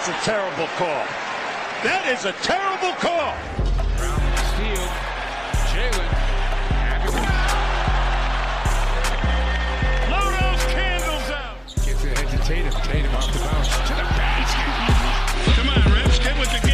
That's a terrible call. That is a terrible call. Brown steal. Jaylen. Blow those candles out. Gets it ahead to Tatum. Tatum off the bounce to the basket. Come on, get with the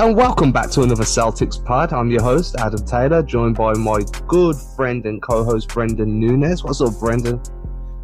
And welcome back to another Celtics pod. I'm your host, Adam Taylor, joined by my good friend and co host, Brenden Nunes. What's up, Brenden?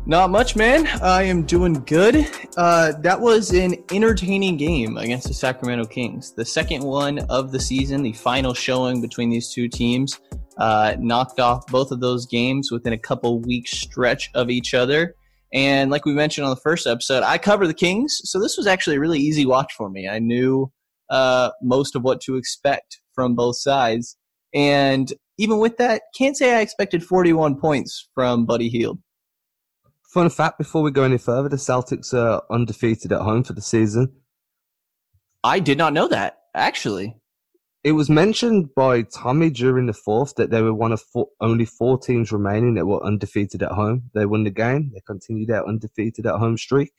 Not much, man. I am doing good. Uh, that was an entertaining game against the Sacramento Kings. The second one of the season, the final showing between these two teams, uh, knocked off both of those games within a couple weeks stretch of each other. And like we mentioned on the first episode, I cover the Kings, so this was actually a really easy watch for me. I knew uh, most of what to expect from both sides. And even with that, can't say I expected 41 points from Buddy Hield. Fun fact before we go any further the Celtics are undefeated at home for the season. I did not know that, actually. It was mentioned by Tommy during the fourth that they were one of four, only four teams remaining that were undefeated at home. They won the game. They continued their undefeated at home streak.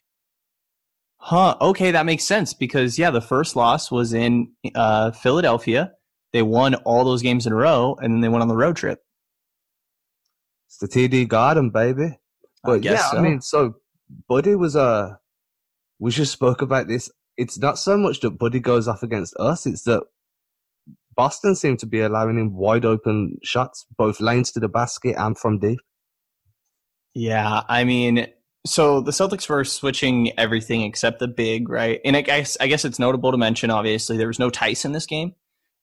Huh. Okay, that makes sense because yeah, the first loss was in uh, Philadelphia. They won all those games in a row, and then they went on the road trip. It's the TD Garden, baby. But guess yeah, so. I mean, so Buddy was Uh, we just spoke about this. It's not so much that Buddy goes off against us; it's that Boston seemed to be allowing him wide open shots, both lanes to the basket and from deep. Yeah, I mean, so the Celtics were switching everything except the big, right? And I guess I guess it's notable to mention, obviously, there was no Theis in this game,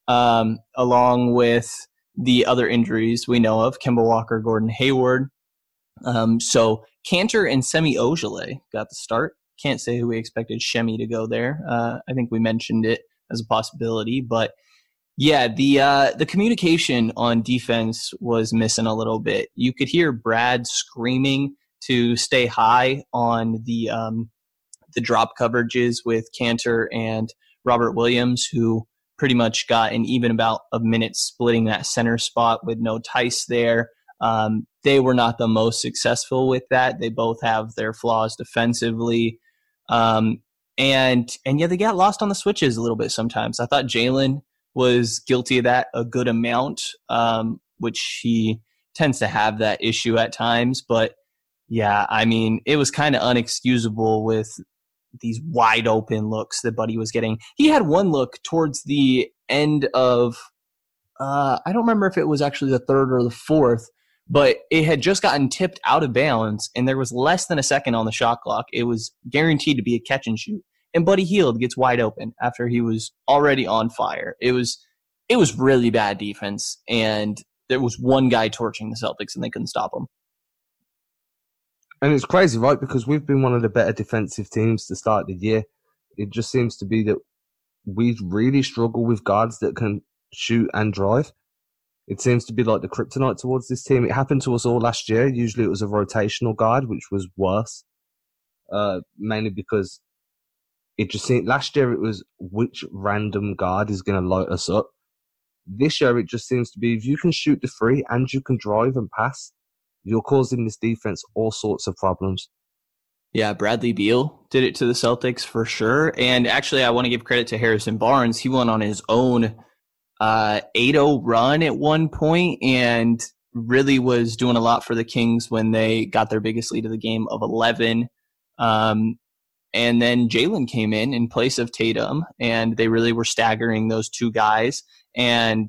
um, along with the other injuries we know of: Kemba Walker, Gordon Hayward. Um, so Kanter and Semi Ojeleye got the start. Can't say who we expected Semi to go there. Uh, I think we mentioned it as a possibility, but yeah, the uh, the communication on defense was missing a little bit. You could hear Brad screaming to stay high on the um, the drop coverages with Kanter and Robert Williams, who pretty much got an even about a minute splitting that center spot with no Theis there. Um, they were not the most successful with that. They both have their flaws defensively. Um, and and yeah, they got lost on the switches a little bit sometimes. I thought Jaylen was guilty of that a good amount, um, which he tends to have that issue at times. But yeah, I mean, it was kind of unexcusable with these wide open looks that Buddy was getting. He had one look towards the end of, uh, I don't remember if it was actually the third or the fourth, but it had just gotten tipped out of bounds and there was less than a second on the shot clock. It was guaranteed to be a catch and shoot. And Buddy Hield gets wide open after he was already on fire. It was it was really bad defense and there was one guy torching the Celtics and they couldn't stop him. And it's crazy, right? Because we've been one of the better defensive teams to start the year. It just seems to be that we really struggle with guards that can shoot and drive. It seems to be like the kryptonite towards this team. It happened to us all last year. Usually it was a rotational guard, which was worse. Uh, mainly because it just seemed last year it was which random guard is going to light us up. This year it just seems to be if you can shoot the free and you can drive and pass, you're causing this defense all sorts of problems. Yeah, Bradley Beal did it to the Celtics for sure. And actually, I want to give credit to Harrison Barnes. He went on his own uh, 8-0 run at one point and really was doing a lot for the Kings when they got their biggest lead of the game of 11. Um, and then Jaylen came in in place of Tatum, and they really were staggering those two guys. And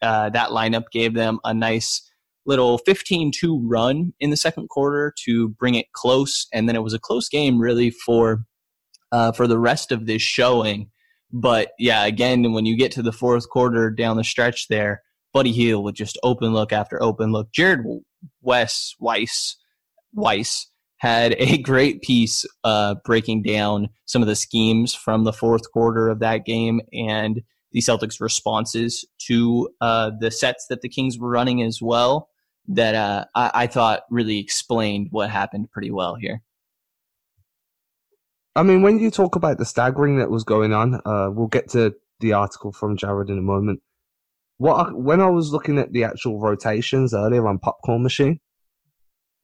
uh, that lineup gave them a nice little 15-2 run in the second quarter to bring it close. And then it was a close game, really, for uh, for the rest of this showing. But yeah, again, when you get to the fourth quarter down the stretch there, Buddy Hield with just open look after open look. Jared West Weiss Weiss had a great piece uh, breaking down some of the schemes from the fourth quarter of that game and the Celtics' responses to uh, the sets that the Kings were running as well. That uh, I, I thought really explained what happened pretty well here. I mean, when you talk about the staggering that was going on, uh, we'll get to the article from Jared in a moment. What I, when I was looking at the actual rotations earlier on Popcorn Machine,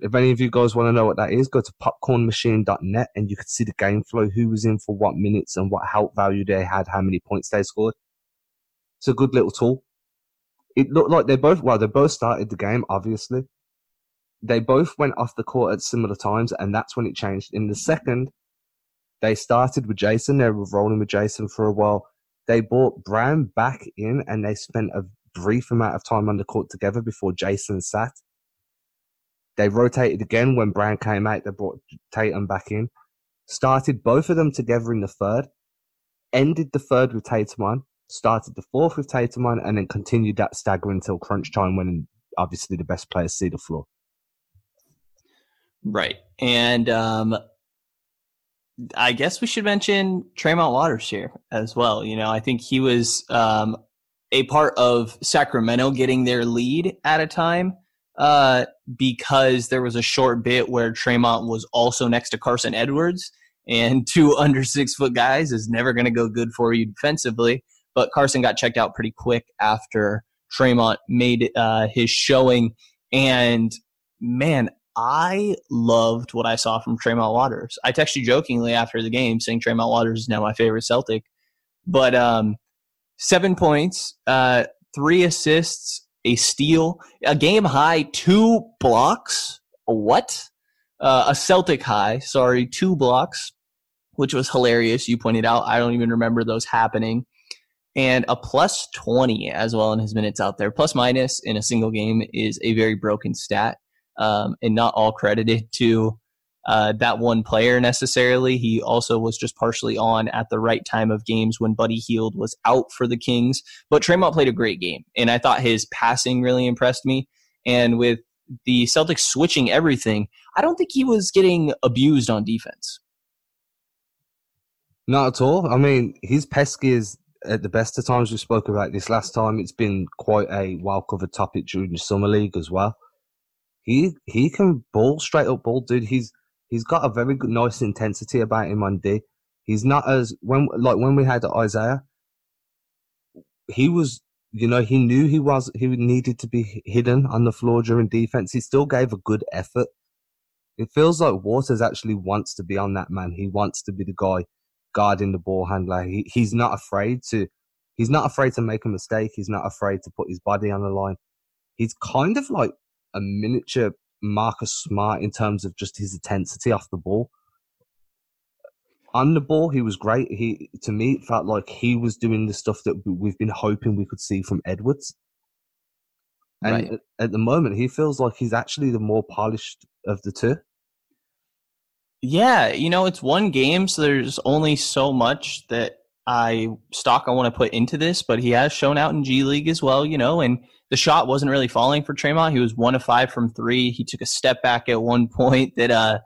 if any of you guys want to know what that is, go to popcornmachine.net and you can see the game flow, who was in for what minutes and what help value they had, how many points they scored. It's a good little tool. It looked like they both, well, they both started the game, obviously. They both went off the court at similar times, and that's when it changed. In the second, they started with Jayson. They were rolling with Jayson for a while. They brought Brown back in, and they spent a brief amount of time on the court together before Jayson sat. They rotated again when Brown came out. They brought Tatum back in. Started both of them together in the third. Ended the third with Tatum on. Started the fourth with Tatum and then continued that stagger until crunch time when obviously the best players see the floor. Right. And um, I guess we should mention Tremont Waters here as well. You know, I think he was um, a part of Sacramento getting their lead at a time uh, because there was a short bit where Tremont was also next to Carson Edwards, and two under six foot guys is never going to go good for you defensively. But Carson got checked out pretty quick after Tremont made uh, his showing. And man, I loved what I saw from Tremont Waters. I texted you jokingly after the game saying Tremont Waters is now my favorite Celtic. But um, seven points, uh, three assists, a steal, a game high, two blocks. What? Uh, a Celtic high, sorry, two blocks, which was hilarious. You pointed out. I don't even remember those happening. And a plus 20 as well in his minutes out there. Plus minus in a single game is a very broken stat um, and not all credited to uh, that one player necessarily. He also was just partially on at the right time of games when Buddy Hield was out for the Kings. But Tremont played a great game, and I thought his passing really impressed me. And with the Celtics switching everything, I don't think he was getting abused on defense. Not at all. I mean, his pesky is at the best of times. We spoke about this last time. It's been quite a well covered topic during the summer league as well he he can ball straight up ball, dude. He's he's got a very good, nice intensity about him on D. He's not as when like when we had Isaiah, he was you know he knew he was he needed to be hidden on the floor during defense. He still gave a good effort. It feels like Waters actually wants to be on that man. He wants to be the guy guarding the ball handler. He, he's not afraid to he's not afraid to make a mistake. He's not afraid to put his body on the line. He's kind of like a miniature Marcus Smart in terms of just his intensity off the ball. On the ball, he was great. He to me it felt like he was doing the stuff that we've been hoping we could see from Edwards. And right. at, at the moment, he feels like he's actually the more polished of the two. Yeah, you know, it's one game, so there's only so much that I stock I want to put into this, but he has shown out in G League as well, you know, and the shot wasn't really falling for Tremont. He was one of five from three. He took a step back at one point that uh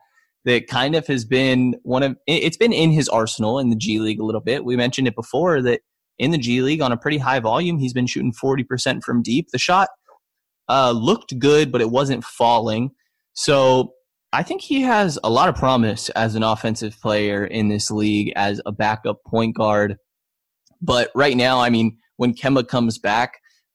that kind of has been one of it's been in his arsenal in the G League a little bit. We mentioned it before that in the G League on a pretty high volume, he's been shooting 40% from deep. The shot uh, looked good, but it wasn't falling. So I think he has a lot of promise as an offensive player in this league as a backup point guard. But right now, I mean, when Kemba comes back,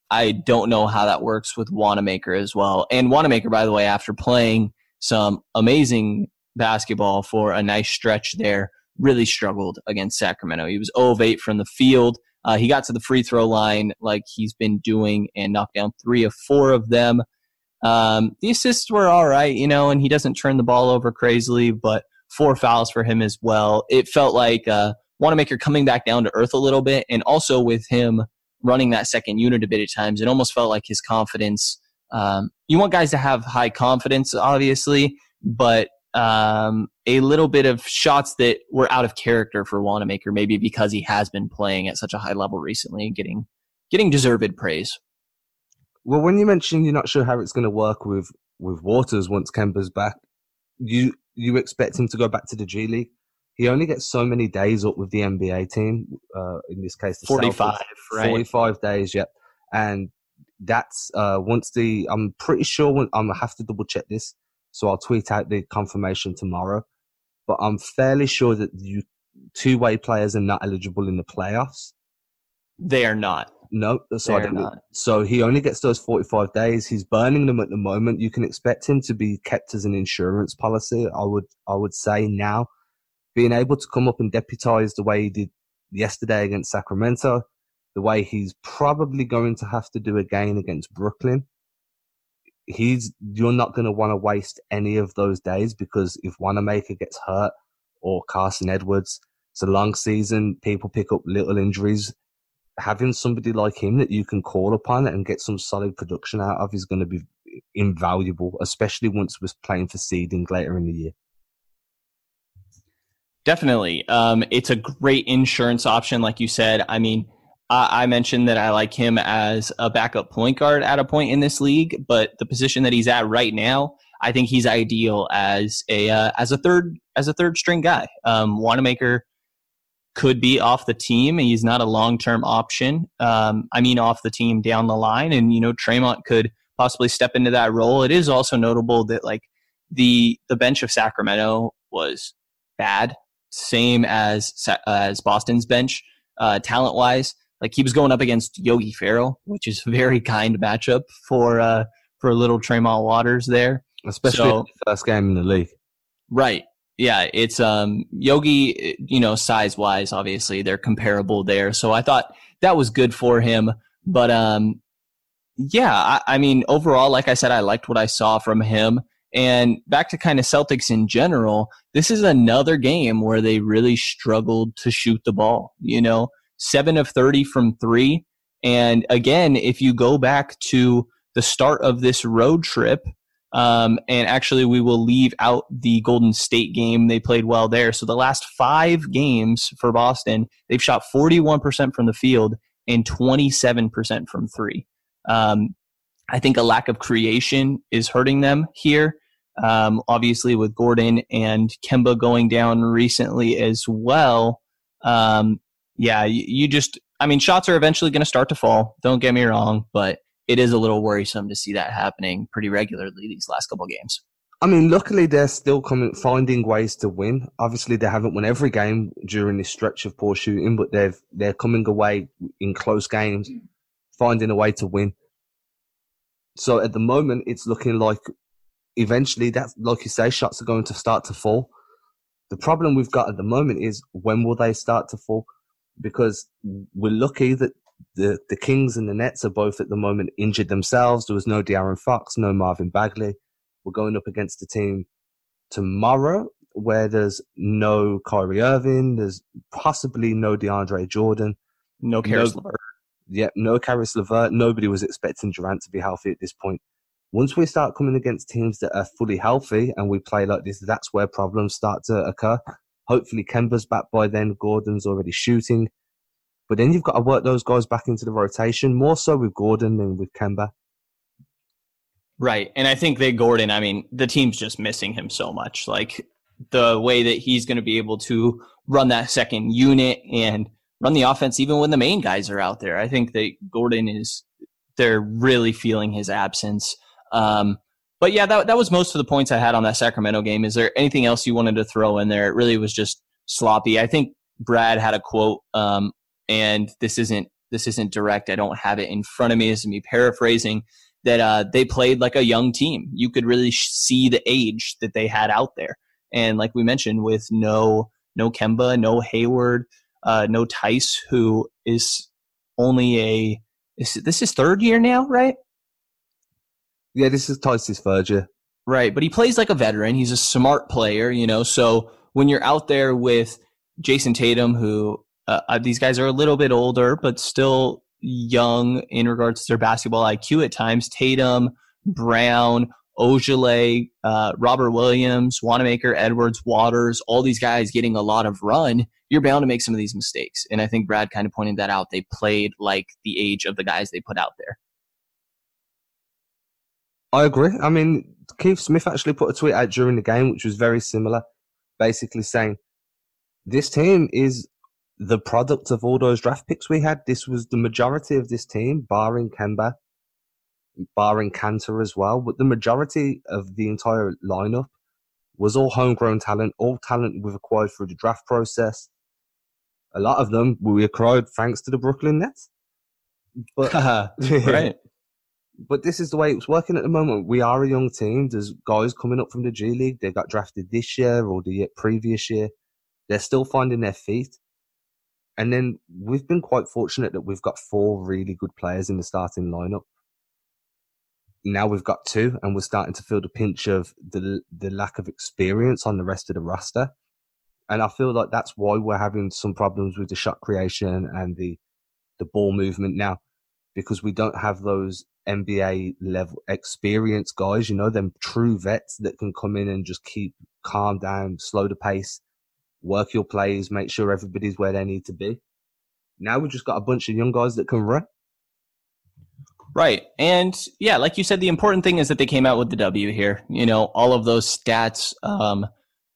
I don't know how that works with Wanamaker as well. And Wanamaker, by the way, after playing some amazing basketball for a nice stretch there, really struggled against Sacramento. He was 0 of 8 from the field. Uh, he got to the free throw line like he's been doing and knocked down three of four of them. Um, the assists were all right, you know, and he doesn't turn the ball over crazily, but four fouls for him as well. It felt like uh, Wanamaker coming back down to earth a little bit, and also with him running that second unit a bit at times, it almost felt like his confidence. Um, you want guys to have high confidence, obviously, but um, a little bit of shots that were out of character for Wanamaker, maybe because he has been playing at such a high level recently and getting getting deserved praise. Well, when you mentioned you're not sure how it's going to work with with Waters once Kemba's back, you you expect him to go back to the G League. He only gets so many days up with the NBA team. Uh, in this case, the 45, Celtics, right? 45 days, yep. And that's uh, once the I'm pretty sure when, I'm gonna have to double check this, so I'll tweet out the confirmation tomorrow. but I'm fairly sure that you two way players are not eligible in the playoffs. They are not. No, so I don't. not. So he only gets those 45 days. He's burning them at the moment. You can expect him to be kept as an insurance policy. I would, I would say now, being able to come up and deputize the way he did yesterday against Sacramento, the way he's probably going to have to do again against Brooklyn. He's, you're not going to want to waste any of those days because if Wanamaker gets hurt or Carson Edwards, it's a long season. People pick up little injuries having somebody like him that you can call upon and get some solid production out of is going to be invaluable, especially once we're playing for seeding later in the year. Definitely. Um, it's a great insurance option, like you said. I mean, I, I mentioned that I like him as a backup point guard at a point in this league, but the position that he's at right now, I think he's ideal as a uh, as a third as a third string guy. Um, Wanamaker could be off the team. And he's not a long term option. Um, I mean, off the team down the line, and you know, Tremont could possibly step into that role. It is also notable that like the the bench of Sacramento was bad, same as as Boston's bench, uh, talent wise. Like he was going up against Yogi Ferrell, which is a very kind matchup for uh, for little Tremont Waters there. Especially So- the first game in the league. Right. Yeah, it's um Yogi, you know, size wise, obviously they're comparable there. So I thought that was good for him. But um yeah, I, I mean overall, like I said, I liked what I saw from him. And back to kind of Celtics in general, this is another game where they really struggled to shoot the ball. You know, seven of thirty from three. And again, if you go back to the start of this road trip, um, and actually, we will leave out the Golden State game. They played well there. So the last five games for Boston, they've shot 41% from the field and 27% from three. Um, I think a lack of creation is hurting them here. Um, obviously, with Gordon and Kemba going down recently as well. Um, yeah, you, you just, I mean, shots are eventually going to start to fall. Don't get me wrong, but it is a little worrisome to see that happening pretty regularly these last couple of games. I mean, luckily they're still coming, finding ways to win. Obviously, they haven't won every game during this stretch of poor shooting, but they've they're coming away in close games, finding a way to win. So at the moment, it's looking like eventually that, like you say, shots are going to start to fall. The problem we've got at the moment is when will they start to fall? Because we're lucky that the, the Kings and the Nets are both at the moment injured themselves. There was no De'Aaron Fox, no Marvin Bagley. We're going up against a team tomorrow where there's no Kyrie Irving, there's possibly no DeAndre Jordan. No Caris LeVert. Yep, no Caris LeVert. Nobody was expecting Durant to be healthy at this point. Once we start coming against teams that are fully healthy and we play like this, that's where problems start to occur. Hopefully Kemba's back by then. Gordon's already shooting. But then you've got to work those guys back into the rotation, more so with Gordon than with Kemba. Right. And I think that Gordon, I mean, the team's just missing him so much. Like the way that he's going to be able to run that second unit and run the offense even when the main guys are out there. I think that Gordon is, they're really feeling his absence. Um, but yeah, that, that was most of the points I had on that Sacramento game. Is there anything else you wanted to throw in there? It really was just sloppy. I think Brad had a quote, um, and this isn't this isn't direct. I don't have it in front of me. This is me paraphrasing that uh, they played like a young team. You could really sh- see the age that they had out there, and like we mentioned, with no no Kemba, no Hayward, uh, no Theis, who is only a is this is third year now, right? Yeah, this is Theis's third year. Right, but he plays like a veteran. He's a smart player, you know. So when you're out there with Jayson Tatum, who uh, uh, these guys are a little bit older, but still young in regards to their basketball IQ at times. Tatum, Brown, Ojeleye, uh, Robert Williams, Wanamaker, Edwards, Waters, all these guys getting a lot of run. You're bound to make some of these mistakes, and I think Brad kind of pointed that out. They played like the age of the guys they put out there. I agree. I mean, Keith Smith actually put a tweet out during the game, which was very similar, basically saying this team is the product of all those draft picks we had. This was the majority of this team, barring Kemba, barring Kanter as well, but the majority of the entire lineup was all homegrown talent, all talent we've acquired through the draft process. A lot of them we acquired thanks to the Brooklyn Nets. But right. but this is the way it's working at the moment. We are a young team. There's guys coming up from the G League. They got drafted this year or the previous year. They're still finding their feet. And then we've been quite fortunate that we've got four really good players in the starting lineup. Now we've got two, and we're starting to feel the pinch of the the lack of experience on the rest of the roster. And I feel like that's why we're having some problems with the shot creation and the the ball movement now, because we don't have those NBA level experience guys, you know, them true vets that can come in and just keep calm down, slow the pace, work your plays, make sure everybody's where they need to be. Now we've just got a bunch of young guys that can run. Right. And yeah, like you said, the important thing is that they came out with the W here. You know, all of those stats um,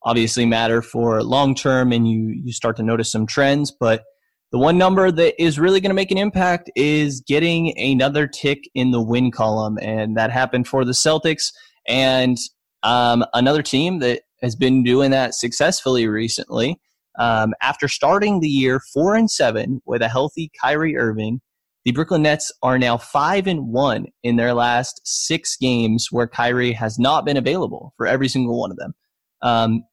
obviously matter for long term and you, you start to notice some trends. But the one number that is really going to make an impact is getting another tick in the win column. And that happened for the Celtics. And um, another team that has been doing that successfully recently. Um, after starting the year four and seven with a healthy Kyrie Irving, the Brooklyn Nets are now five and one in their last six games where Kyrie has not been available for every single one of them. Um,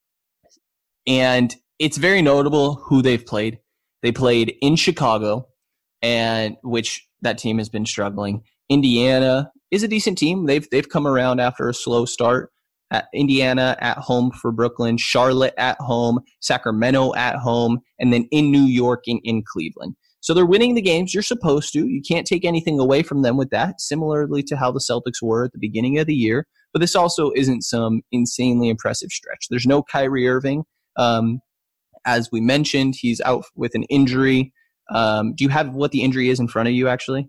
and it's very notable who they've played. They played in Chicago, and which that team has been struggling. Indiana is a decent team. They've they've come around after a slow start at Indiana at home for Brooklyn, Charlotte at home, Sacramento at home, and then in New York and in Cleveland. So they're winning the games you're supposed to. You can't take anything away from them with that, similarly to how the Celtics were at the beginning of the year. But this also isn't some insanely impressive stretch. There's no Kyrie Irving. Um, as we mentioned, he's out with an injury. Um, do you have what the injury is in front of you, actually?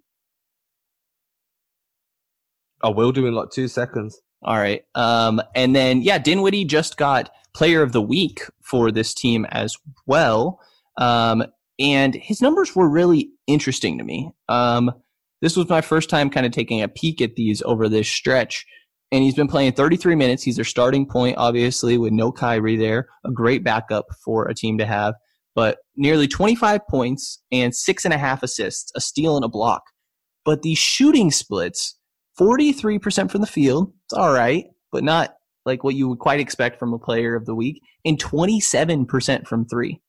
I will do in like two seconds. All right. Um, and then, yeah, Dinwiddie just got player of the week for this team as well. Um, and his numbers were really interesting to me. Um, this was my first time kind of taking a peek at these over this stretch. And he's been playing 33 minutes. He's their starting point, obviously, with no Kyrie there. A great backup for a team to have. But nearly 25 points and six and a half assists, a steal and a block. But these shooting splits 43% from the field. It's all right, but not like what you would quite expect from a player of the week. And 27% from three.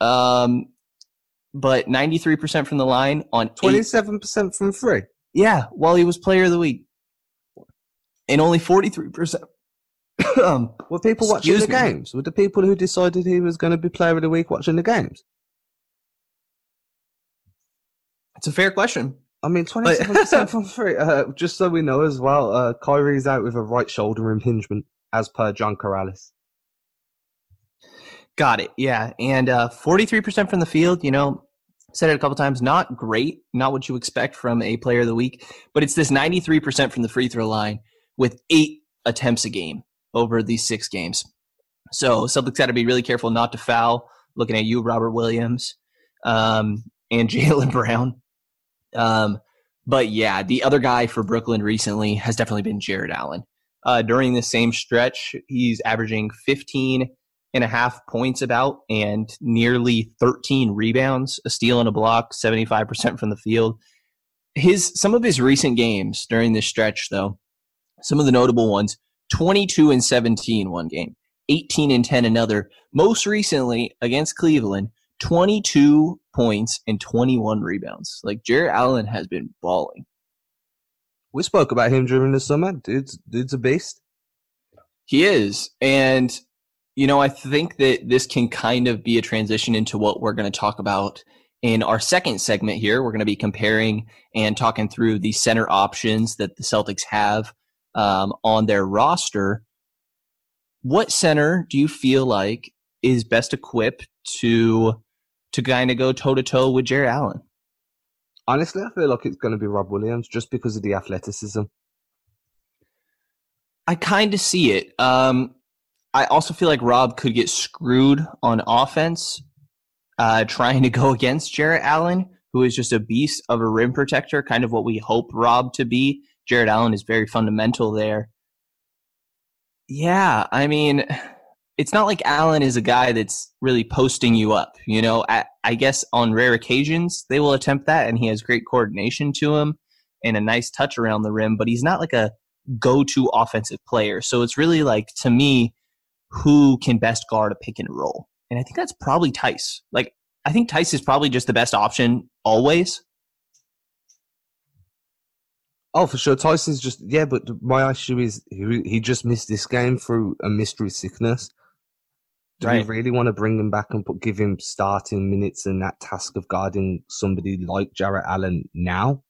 Um, but 93% from the line on 27% eight. from three. Yeah, while he was player of the week. And only 43%. um, were people watching the me. games? Were the people who decided he was going to be player of the week watching the games? It's a fair question. I mean, 27% from three. Uh, just so we know as well, uh, Kyrie's out with a right shoulder impingement, as per John Karalis. Got it. Yeah. And uh, 43% from the field, you know, said it a couple times, not great, not what you expect from a player of the week, but it's this 93% from the free throw line with eight attempts a game over these six games. So Celtics got to be really careful not to foul. Looking at you, Robert Williams, um, and Jaylen Brown. Um, but yeah, the other guy for Brooklyn recently has definitely been Jarrett Allen. Uh, during the same stretch, he's averaging 15 and a half points about and nearly 13 rebounds, a steal and a block, 75% from the field. His some of his recent games during this stretch, though, some of the notable ones: 22 and 17 one game, 18 and 10 another. Most recently against Cleveland, 22 points and 21 rebounds. Like Jarrett Allen has been balling. We spoke about him during the summer. Dude's dude's a beast. He is. And you know, I think that this can kind of be a transition into what we're going to talk about in our second segment here. We're going to be comparing and talking through the center options that the Celtics have um, on their roster. What center do you feel like is best equipped to to kind of go toe to toe with Jarrett Allen? Honestly, I feel like it's going to be Rob Williams just because of the athleticism. I kind of see it. Um, I also feel like Rob could get screwed on offense uh, trying to go against Jarrett Allen, who is just a beast of a rim protector, kind of what we hope Rob to be. Jarrett Allen is very fundamental there. Yeah, I mean, it's not like Allen is a guy that's really posting you up. You know, I, I guess on rare occasions they will attempt that, and he has great coordination to him and a nice touch around the rim, but he's not like a go-to offensive player. So it's really like to me, who can best guard a pick and roll? And I think that's probably Theis. Like I think Theis is probably just the best option always. Oh, for sure. Tyson's just yeah, but my issue is he, he just missed this game through a mystery sickness. Do Right. we really want to bring him back and put give him starting minutes and that task of guarding somebody like Jarrett Allen now?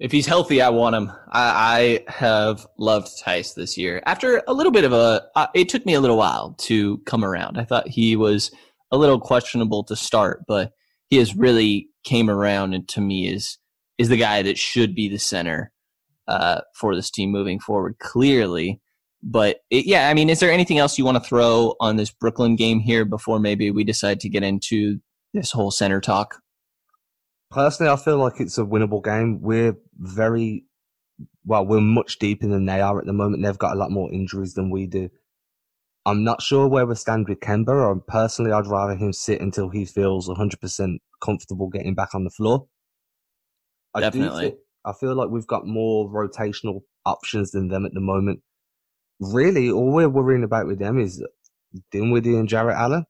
If he's healthy, I want him. I, I have loved Theis this year. After a little bit of a, uh, it took me a little while to come around. I thought he was a little questionable to start, but he has really came around and to me is is the guy that should be the center uh, for this team moving forward. Clearly, but it, yeah, I mean, is there anything else you want to throw on this Brooklyn game here before maybe we decide to get into this whole center talk? Personally, I feel like it's a winnable game. We're very well, we're much deeper than they are at the moment. They've got a lot more injuries than we do. I'm not sure where we stand with Kemba. Or personally, I'd rather him sit until he feels 100% comfortable getting back on the floor. I do Definitely. I feel like we've got more rotational options than them at the moment. Really, all we're worrying about with them is Dinwiddie and Jarrett Allen.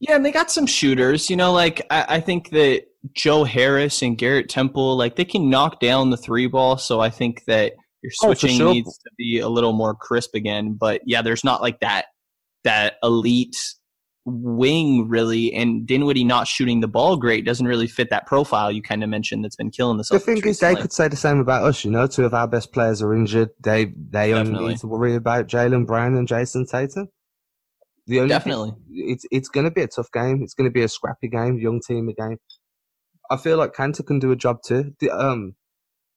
Yeah, and they got some shooters. You know, like I, I think that Joe Harris and Garrett Temple, like they can knock down the three ball. So I think that your Oh, switching sure. needs to be a little more crisp again. But yeah, there's not like that that elite wing really, and Dinwiddie not shooting the ball great doesn't really fit that profile you kind of mentioned that's been killing the The Celtics thing is, they could say the same about us. You know, two of our best players are injured. They they only need to worry about Jaylen Brown and Jayson Tatum. The only thing- Definitely. it's it's going to be a tough game. It's going to be a scrappy game, young team again. I feel like Kanter can do a job too. The, um,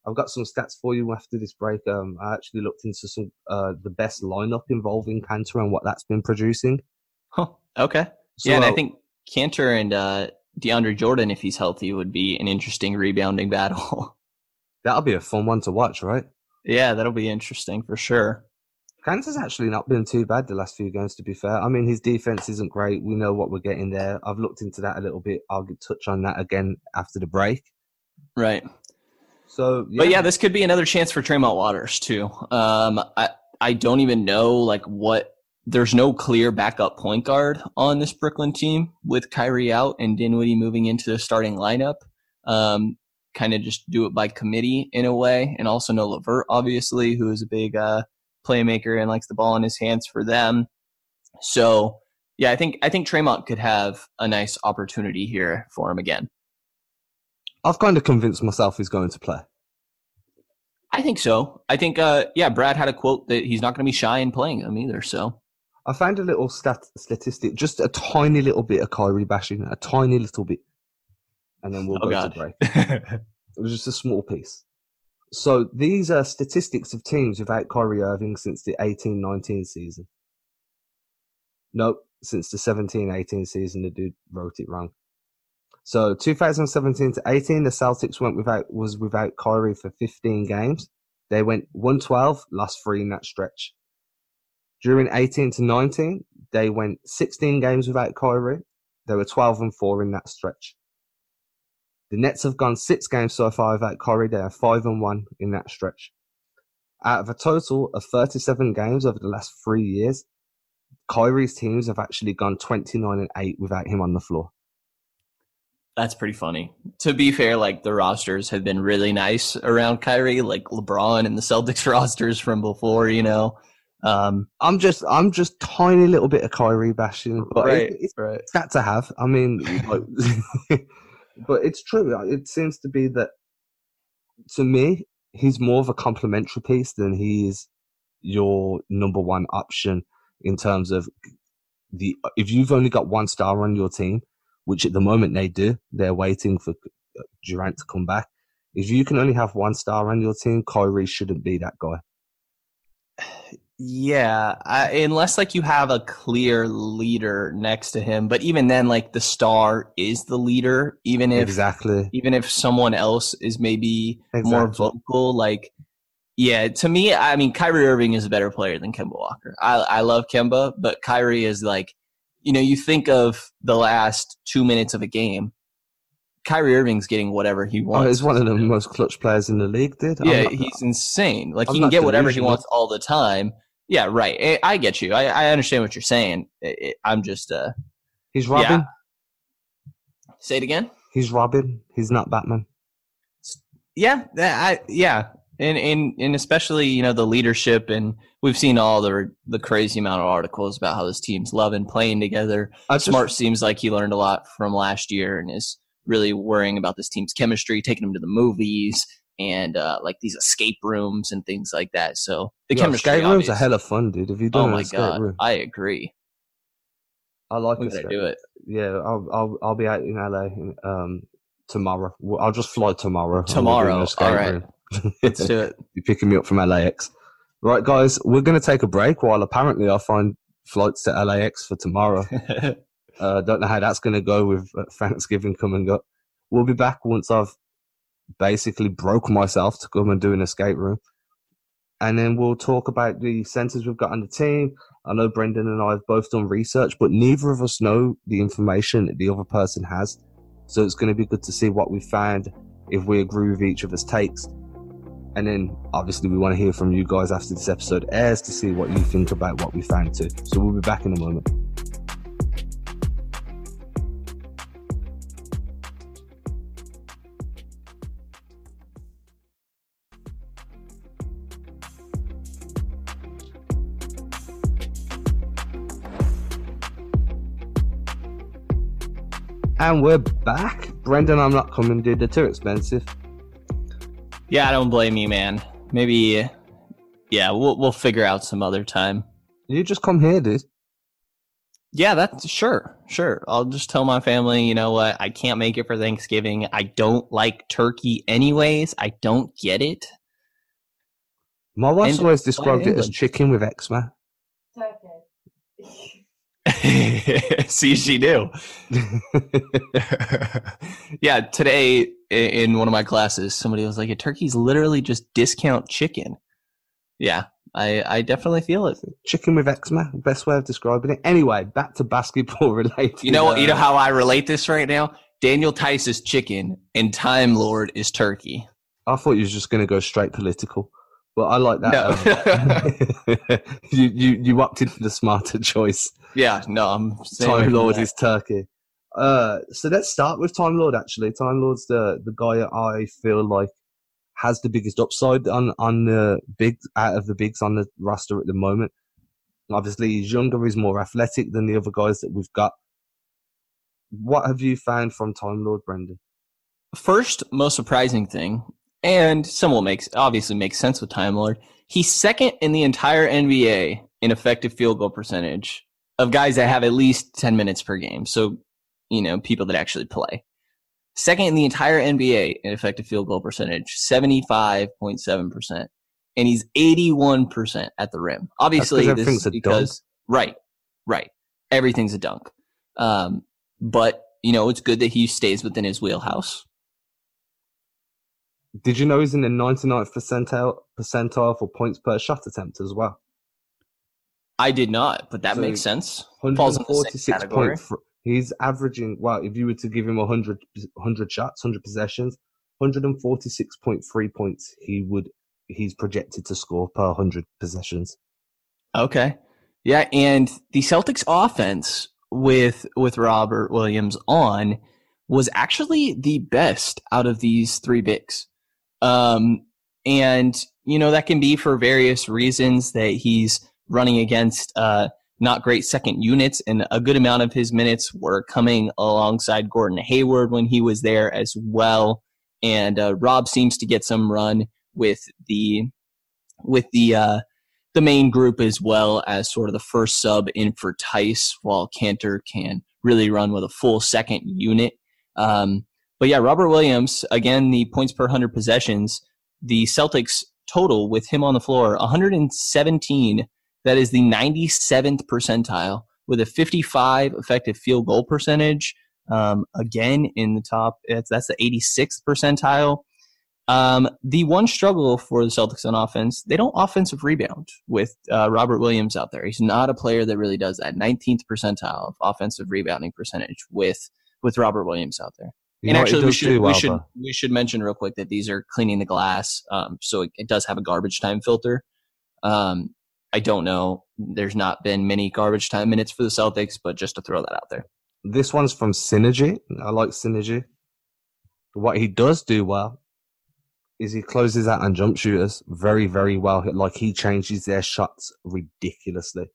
I've got some stats for you after this break. Um, I actually looked into some uh the best lineup involving Kanter and what that's been producing. Huh. Okay. So, yeah, and I think Kanter and uh, DeAndre Jordan, if he's healthy, would be an interesting rebounding battle. that'll be a fun one to watch, right? yeah, that'll be interesting for sure. Kanter's actually not been too bad the last few games, to be fair. I mean, his defense isn't great. We know what we're getting there. I've looked into that a little bit. I'll touch on that again after the break. Right. So, yeah, But yeah, this could be another chance for Tremont Waters too. Um, I I don't even know like what. There's no clear backup point guard on this Brooklyn team with Kyrie out and Dinwiddie moving into the starting lineup. Um, kind of just do it by committee in a way, and also no Levert, obviously, who is a big uh, playmaker and likes the ball in his hands for them. So yeah, I think I think Tremont could have a nice opportunity here for him again. I've kind of convinced myself he's going to play. I think so. I think, uh, yeah, Brad had a quote that he's not going to be shy in playing him either. So, I found a little stat statistic, just a tiny little bit of Kyrie bashing, a tiny little bit, and then we'll Oh, go God. to break. It was just a small piece. So these are statistics of teams without Kyrie Irving since the 18-19 season. Nope, since the 17-18 season, the dude wrote it wrong. So 2017 to 18, the Celtics went without was without Kyrie for 15 games. They went 112, lost three in that stretch. During 18 to 19, they went 16 games without Kyrie. They were 12 and 4 in that stretch. The Nets have gone six games so far without Kyrie. They are 5 and 1 in that stretch. Out of a total of 37 games over the last three years, Kyrie's teams have actually gone 29 and 8 without him on the floor. that's pretty funny. To be fair, like the rosters have been really nice around Kyrie, like LeBron and the Celtics rosters from before, you know. Um, I'm just, I'm just tiny little bit of Kyrie bashing, but it, it's right. that to have. I mean, like, but it's true. It seems to be that to me, he's more of a complementary piece than he is your number one option in terms of the. If you've only got one star on your team, which at the moment they do, they're waiting for Durant to come back. If you can only have one star on your team, Kyrie shouldn't be that guy. Yeah, I, unless like you have a clear leader next to him, but even then, like the star is the leader. Even if exactly. even if someone else is maybe more vocal, like Yeah, to me, I mean, Kyrie Irving is a better player than Kemba Walker. I, I love Kemba, but Kyrie is like, you know, you think of the last two minutes of a game. Kyrie Irving's getting whatever he Oh, wants. he's one of the most clutch players in the league, dude. Yeah, not- he's insane. Like I'm he can get whatever he wants all the time. Yeah, right. I, I get you. I, I understand what you're saying. I- I'm just uh, he's Robin. say it again. He's Robin. He's not Batman. Yeah, I yeah, and and and especially you know the leadership, and we've seen all the the crazy amount of articles about how this team's loving playing together. Just, Smart seems like he learned a lot from last year and is really worrying about this team's chemistry, taking them to the movies and uh, like these escape rooms and things like that. So the Yo, chemistry. escape rooms are hella fun, dude. If you done Oh my god, room, I agree. I like We gotta do it. Yeah, I'll, I'll I'll be out in LA um tomorrow. I'll just fly tomorrow. and we'll do an Tomorrow, all right. Let's do it. You're picking me up from LAX. Right, guys, we're going to take a break while apparently I find flights to LAX for tomorrow. uh, don't know how that's going to go with uh, Thanksgiving coming up. We'll be back once I've basically broke myself to come and do an escape room. And then we'll talk about the centers we've got on the team. I know Brenden and I have both done research, but neither of us know the information that the other person has. So it's going to be good to see what we found, if we agree with each other's takes. And then obviously we want to hear from you guys after this episode airs to see what you think about what we found too. So we'll be back in a moment. And we're back. Brenden, I'm not coming, dude. They're too expensive. yeah, I don't blame you, man. Maybe, yeah, we'll we'll figure out some other time. You just come here, dude. Yeah, that's sure, sure. I'll just tell my family, you know what, I can't make it for Thanksgiving. I don't like turkey anyways. I don't get it. My wife's And- always described it as chicken with eczema. See, she knew. yeah, today in one of my classes, somebody was like, "A turkey's literally just discount chicken." Yeah, I I definitely feel it. chicken with eczema, best way of describing it. Anyway, back to basketball related. You know what? You know uh, how I relate this right now. Daniel Theis is chicken, and Time Lord is turkey. I thought you was just going to go straight political, but I like that. No. um, you, you you opted for the smarter choice. Yeah, no, I'm saying Time Lord is Turkey. Uh, so let's start with Time Lord. Actually, Time Lord's the the guy I feel like has the biggest upside on on the big out of the bigs on the roster at the moment. Obviously, he's younger, he's more athletic than the other guys that we've got. What have you found from Time Lord, Brenden? first most surprising thing, and somewhat makes obviously makes sense with Time Lord. He's second in the entire NBA in effective field goal percentage of guys that have at least ten minutes per game. So, you know, people that actually play. Second in the entire NBA in effective field goal percentage, seventy five point seven percent, and he's eighty one percent at the rim. Obviously, this is because right, right, everything's a dunk. Um, but you know, it's good that he stays within his wheelhouse. Did you know he's in the 99th percentile percentile for points per shot attempt as well? I did not, but that So, makes sense. Falls in the same category. He's averaging. Well, if you were to give him 100, 100 shots, 100 possessions, 146.3 points, he would. He's projected to score per 100 possessions. Okay. Yeah, and the Celtics offense with with Robert Williams on was actually the best out of these three bigs. Um and you know that can be for various reasons that he's running against uh not great second units and a good amount of his minutes were coming alongside Gordon Hayward when he was there as well and uh, Rob seems to get some run with the with the uh the main group as well as sort of the first sub in for Theis, while Kanter can really run with a full second unit. Um, but yeah, Robert Williams, again, the points per 100 possessions, the Celtics total with him on the floor, 117. That is the 97th percentile with a 55 effective field goal percentage. Um, again, in the top, that's, that's the 86th percentile. Um, the one struggle for the Celtics on offense, they don't offensive rebound with uh, Robert Williams out there. He's not a player that really does that. 19th percentile of offensive rebounding percentage with with Robert Williams out there. You and actually, we should do, we should we should mention real quick that these are cleaning the glass, um, so it, it does have a garbage time filter. Um, I don't know. There's not been many garbage time minutes for the Celtics, but just to throw that out there. This one's from Synergy. I like Synergy. What he does do well is he closes out on jump shooters very, very well. Like he changes their shots ridiculously.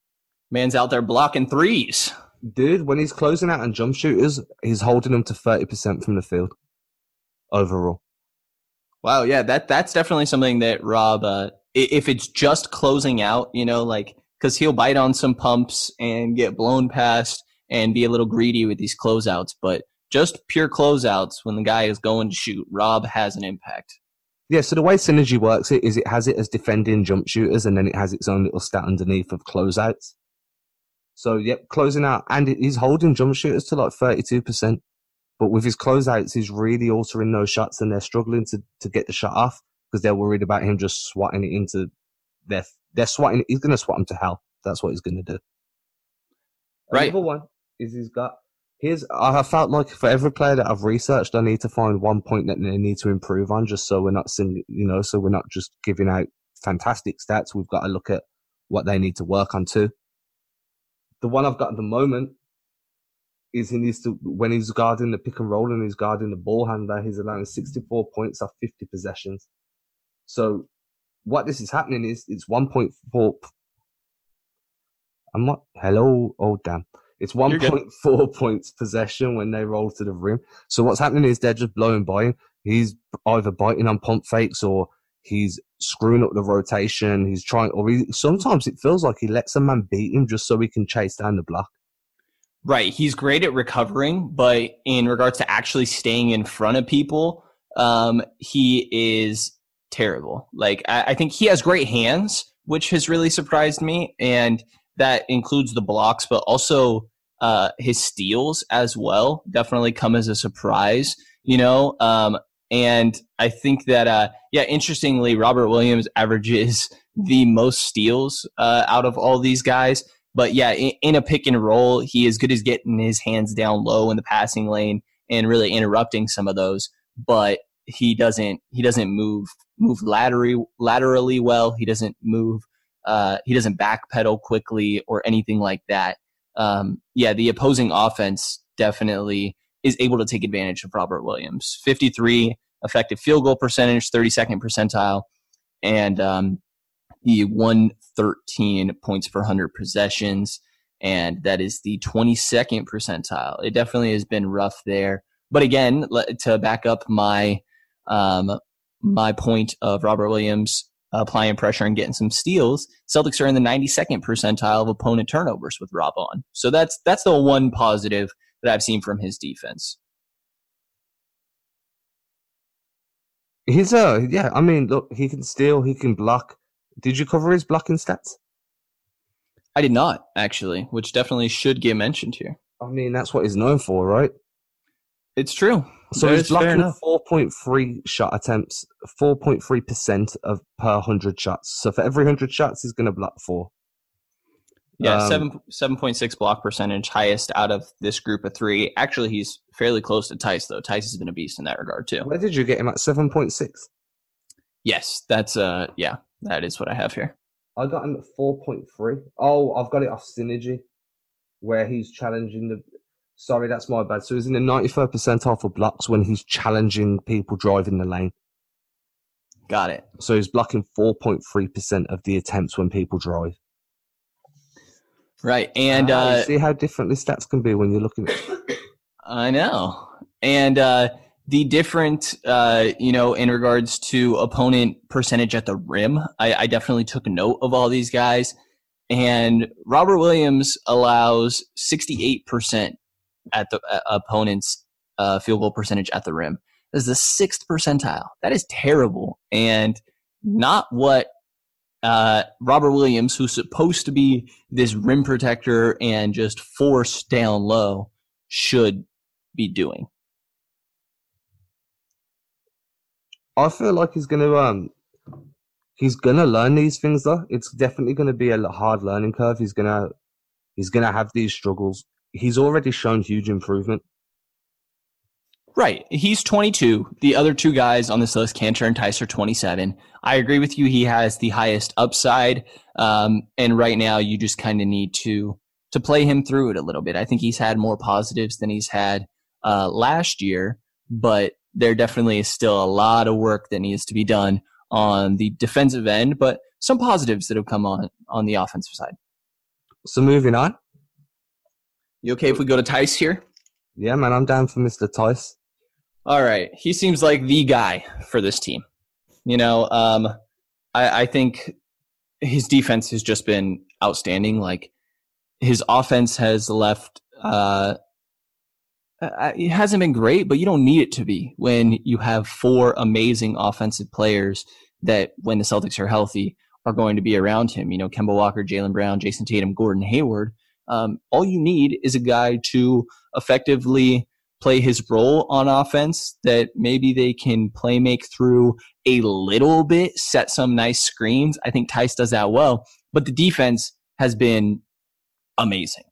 Man's out there blocking threes. Dude, when he's closing out on jump shooters, he's holding them to 30% from the field overall. Wow, yeah, that that's definitely something that Rob, uh, if it's just closing out, you know, like because he'll bite on some pumps and get blown past and be a little greedy with these closeouts, but just pure closeouts when the guy is going to shoot, Rob has an impact. Yeah, so the way Synergy works it is it has it as defending jump shooters and then it has its own little stat underneath of closeouts. So, yep, closing out. And he's holding jump shooters to like 32%. But with his closeouts, he's really altering those shots and they're struggling to, to get the shot off because they're worried about him just swatting it into their, they're swatting, he's going to swat him to hell. That's what he's going to do. Right. Another one is he's got, here's, I have felt like for every player that I've researched, I need to find one point that they need to improve on just so we're not sing, you know, so we're not just giving out fantastic stats. We've got to look at what they need to work on too. The one I've got at the moment is he needs to, when he's guarding the pick and roll and he's guarding the ball handler, he's allowing 64 points off 50 possessions. So what this is happening is it's 1.4. I'm not, hello, oh damn. It's 1.4 points possession when they roll to the rim. So what's happening is they're just blowing by him. He's either biting on pump fakes or he's screwing up the rotation. He's trying, or he, sometimes it feels like he lets a man beat him just so he can chase down the block. Right. He's great at recovering, but in regards to actually staying in front of people, um, he is terrible. Like, I, I think he has great hands, which has really surprised me. And that includes the blocks, but also uh, his steals as well. Definitely come as a surprise, you know? Um, and I think that, uh, yeah, interestingly, Robert Williams averages the most steals uh, out of all these guys. But yeah, in, in a pick and roll, he is good as getting his hands down low in the passing lane and really interrupting some of those. But he doesn't he doesn't move move laterally laterally well. He doesn't move uh, he doesn't backpedal quickly or anything like that. Um, yeah, the opposing offense definitely is able to take advantage of Robert Williams. 53 effective field goal percentage, 32nd percentile, and um, the 113 points per 100 possessions, and that is the 22nd percentile. It definitely has been rough there. But again, to back up my um, my point of Robert Williams applying pressure and getting some steals, Celtics are in the 92nd percentile of opponent turnovers with Rob on. So that's that's the one positive that I've seen from his defense. He's a, yeah, I mean, look, he can steal, he can block. Did you cover his blocking stats? I did not actually, which definitely should get mentioned here. I mean, that's what he's known for, right? It's true. So he's blocking 4.3 shot attempts, 4.3% of per 100 shots. So for every 100 shots, he's going to block four. Yeah, Um, seven seven point six block percentage, highest out of this group of three. Actually, he's fairly close to Theis though. Theis has been a beast in that regard too. Where did you get him at 7.6? Yes, that's uh, yeah, that is what I have here. I got him at 4.3. Oh, I've got it off Synergy, where he's challenging the. Sorry, that's my bad. So he's in the 93rd percentile for blocks when he's challenging people driving the lane. Got it. So he's blocking 4.3% of the attempts when people drive. Right, and uh, see how different the stats can be when you're looking at I know. And uh, the different, uh, you know, in regards to opponent percentage at the rim, I, I definitely took note of all these guys. And Robert Williams allows 68% at the uh, opponent's uh, field goal percentage at the rim. This is the sixth percentile. That is terrible and not what uh, Robert Williams, who's supposed to be this rim protector and just force down low, should be doing. I feel like he's gonna um he's gonna learn these things though. It's definitely gonna be a hard learning curve. He's gonna he's gonna have these struggles. He's already shown huge improvement. Right. He's 22. The other two guys on this list, Kanter and Theis, are 27. I agree with you. He has the highest upside. Um, and right now, you just kind of need to to play him through it a little bit. I think he's had more positives than he's had uh, last year, but there definitely is still a lot of work that needs to be done on the defensive end. But some positives that have come on on the offensive side. So moving on. You okay if we go to Theis here? Yeah, man, I'm down for Mr. Theis. All right. He seems like the guy for this team. You know, um, I, I think his defense has just been outstanding. Like his offense has left, uh, uh, it hasn't been great, but you don't need it to be when you have four amazing offensive players that, when the Celtics are healthy, are going to be around him. You know, Kemba Walker, Jaylen Brown, Jayson Tatum, Gordon Hayward. Um, all you need is a guy to effectively play his role on offense that maybe they can play make through a little bit, set some nice screens. I think Theis does that well, but the defense has been amazing.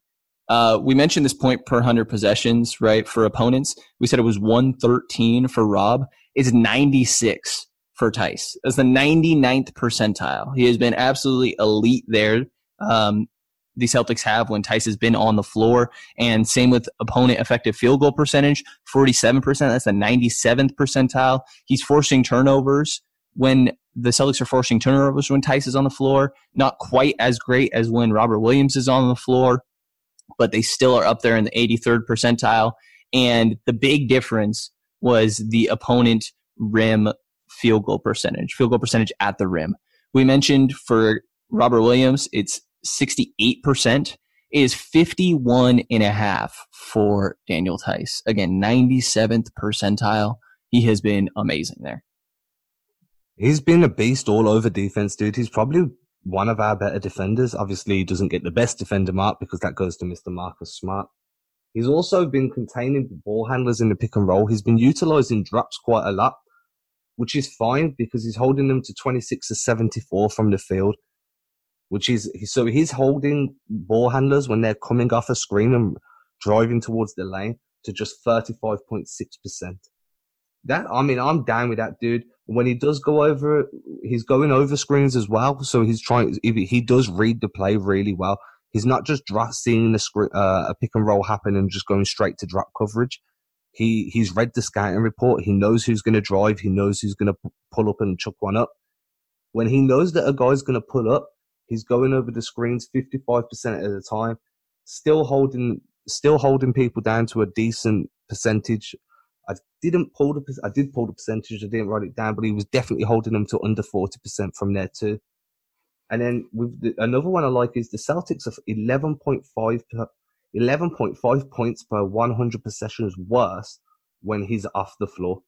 Uh, we mentioned this point per 100 possessions, right, for opponents. We said it was 113 for Rob. It's 96 for Theis. That's the 99th percentile. He has been absolutely elite there. Um, the Celtics have when Theis has been on the floor. And same with opponent effective field goal percentage, 47%. That's a 97th percentile. He's forcing turnovers when the Celtics are forcing turnovers when Theis is on the floor. Not quite as great as when Robert Williams is on the floor, but they still are up there in the 83rd percentile. And the big difference was the opponent rim field goal percentage, field goal percentage at the rim. We mentioned for Robert Williams, it's 68% is 51 and a half for Daniel Theis. Again, 97th percentile. He has been amazing there. He's been a beast all over defense, dude. He's probably one of our better defenders. Obviously, he doesn't get the best defender mark because that goes to Mr. Marcus Smart. He's also been containing ball handlers in the pick and roll. He's been utilizing drops quite a lot, which is fine because he's holding them to 26 to 74 from the field which is so he's holding ball handlers when they're coming off a screen and driving towards the lane to just 35.6%. That, I mean, I'm down with that dude. When he does go over, he's going over screens as well. So he's trying, he does read the play really well. He's not just seeing the screen, uh, a pick and roll happen and just going straight to drop coverage. He, he's read the scouting report. He knows who's going to drive. He knows who's going to pull up and chuck one up. When he knows that a guy's going to pull up, He's going over the screens 55% of the time, still holding still holding people down to a decent percentage. I didn't pull the I did pull the percentage. I didn't write it down, but he was definitely holding them to under 40% from there too. And then with the, another one I like is the Celtics of 11.5 11.5 points per 100 possessions worse when he's off the floor.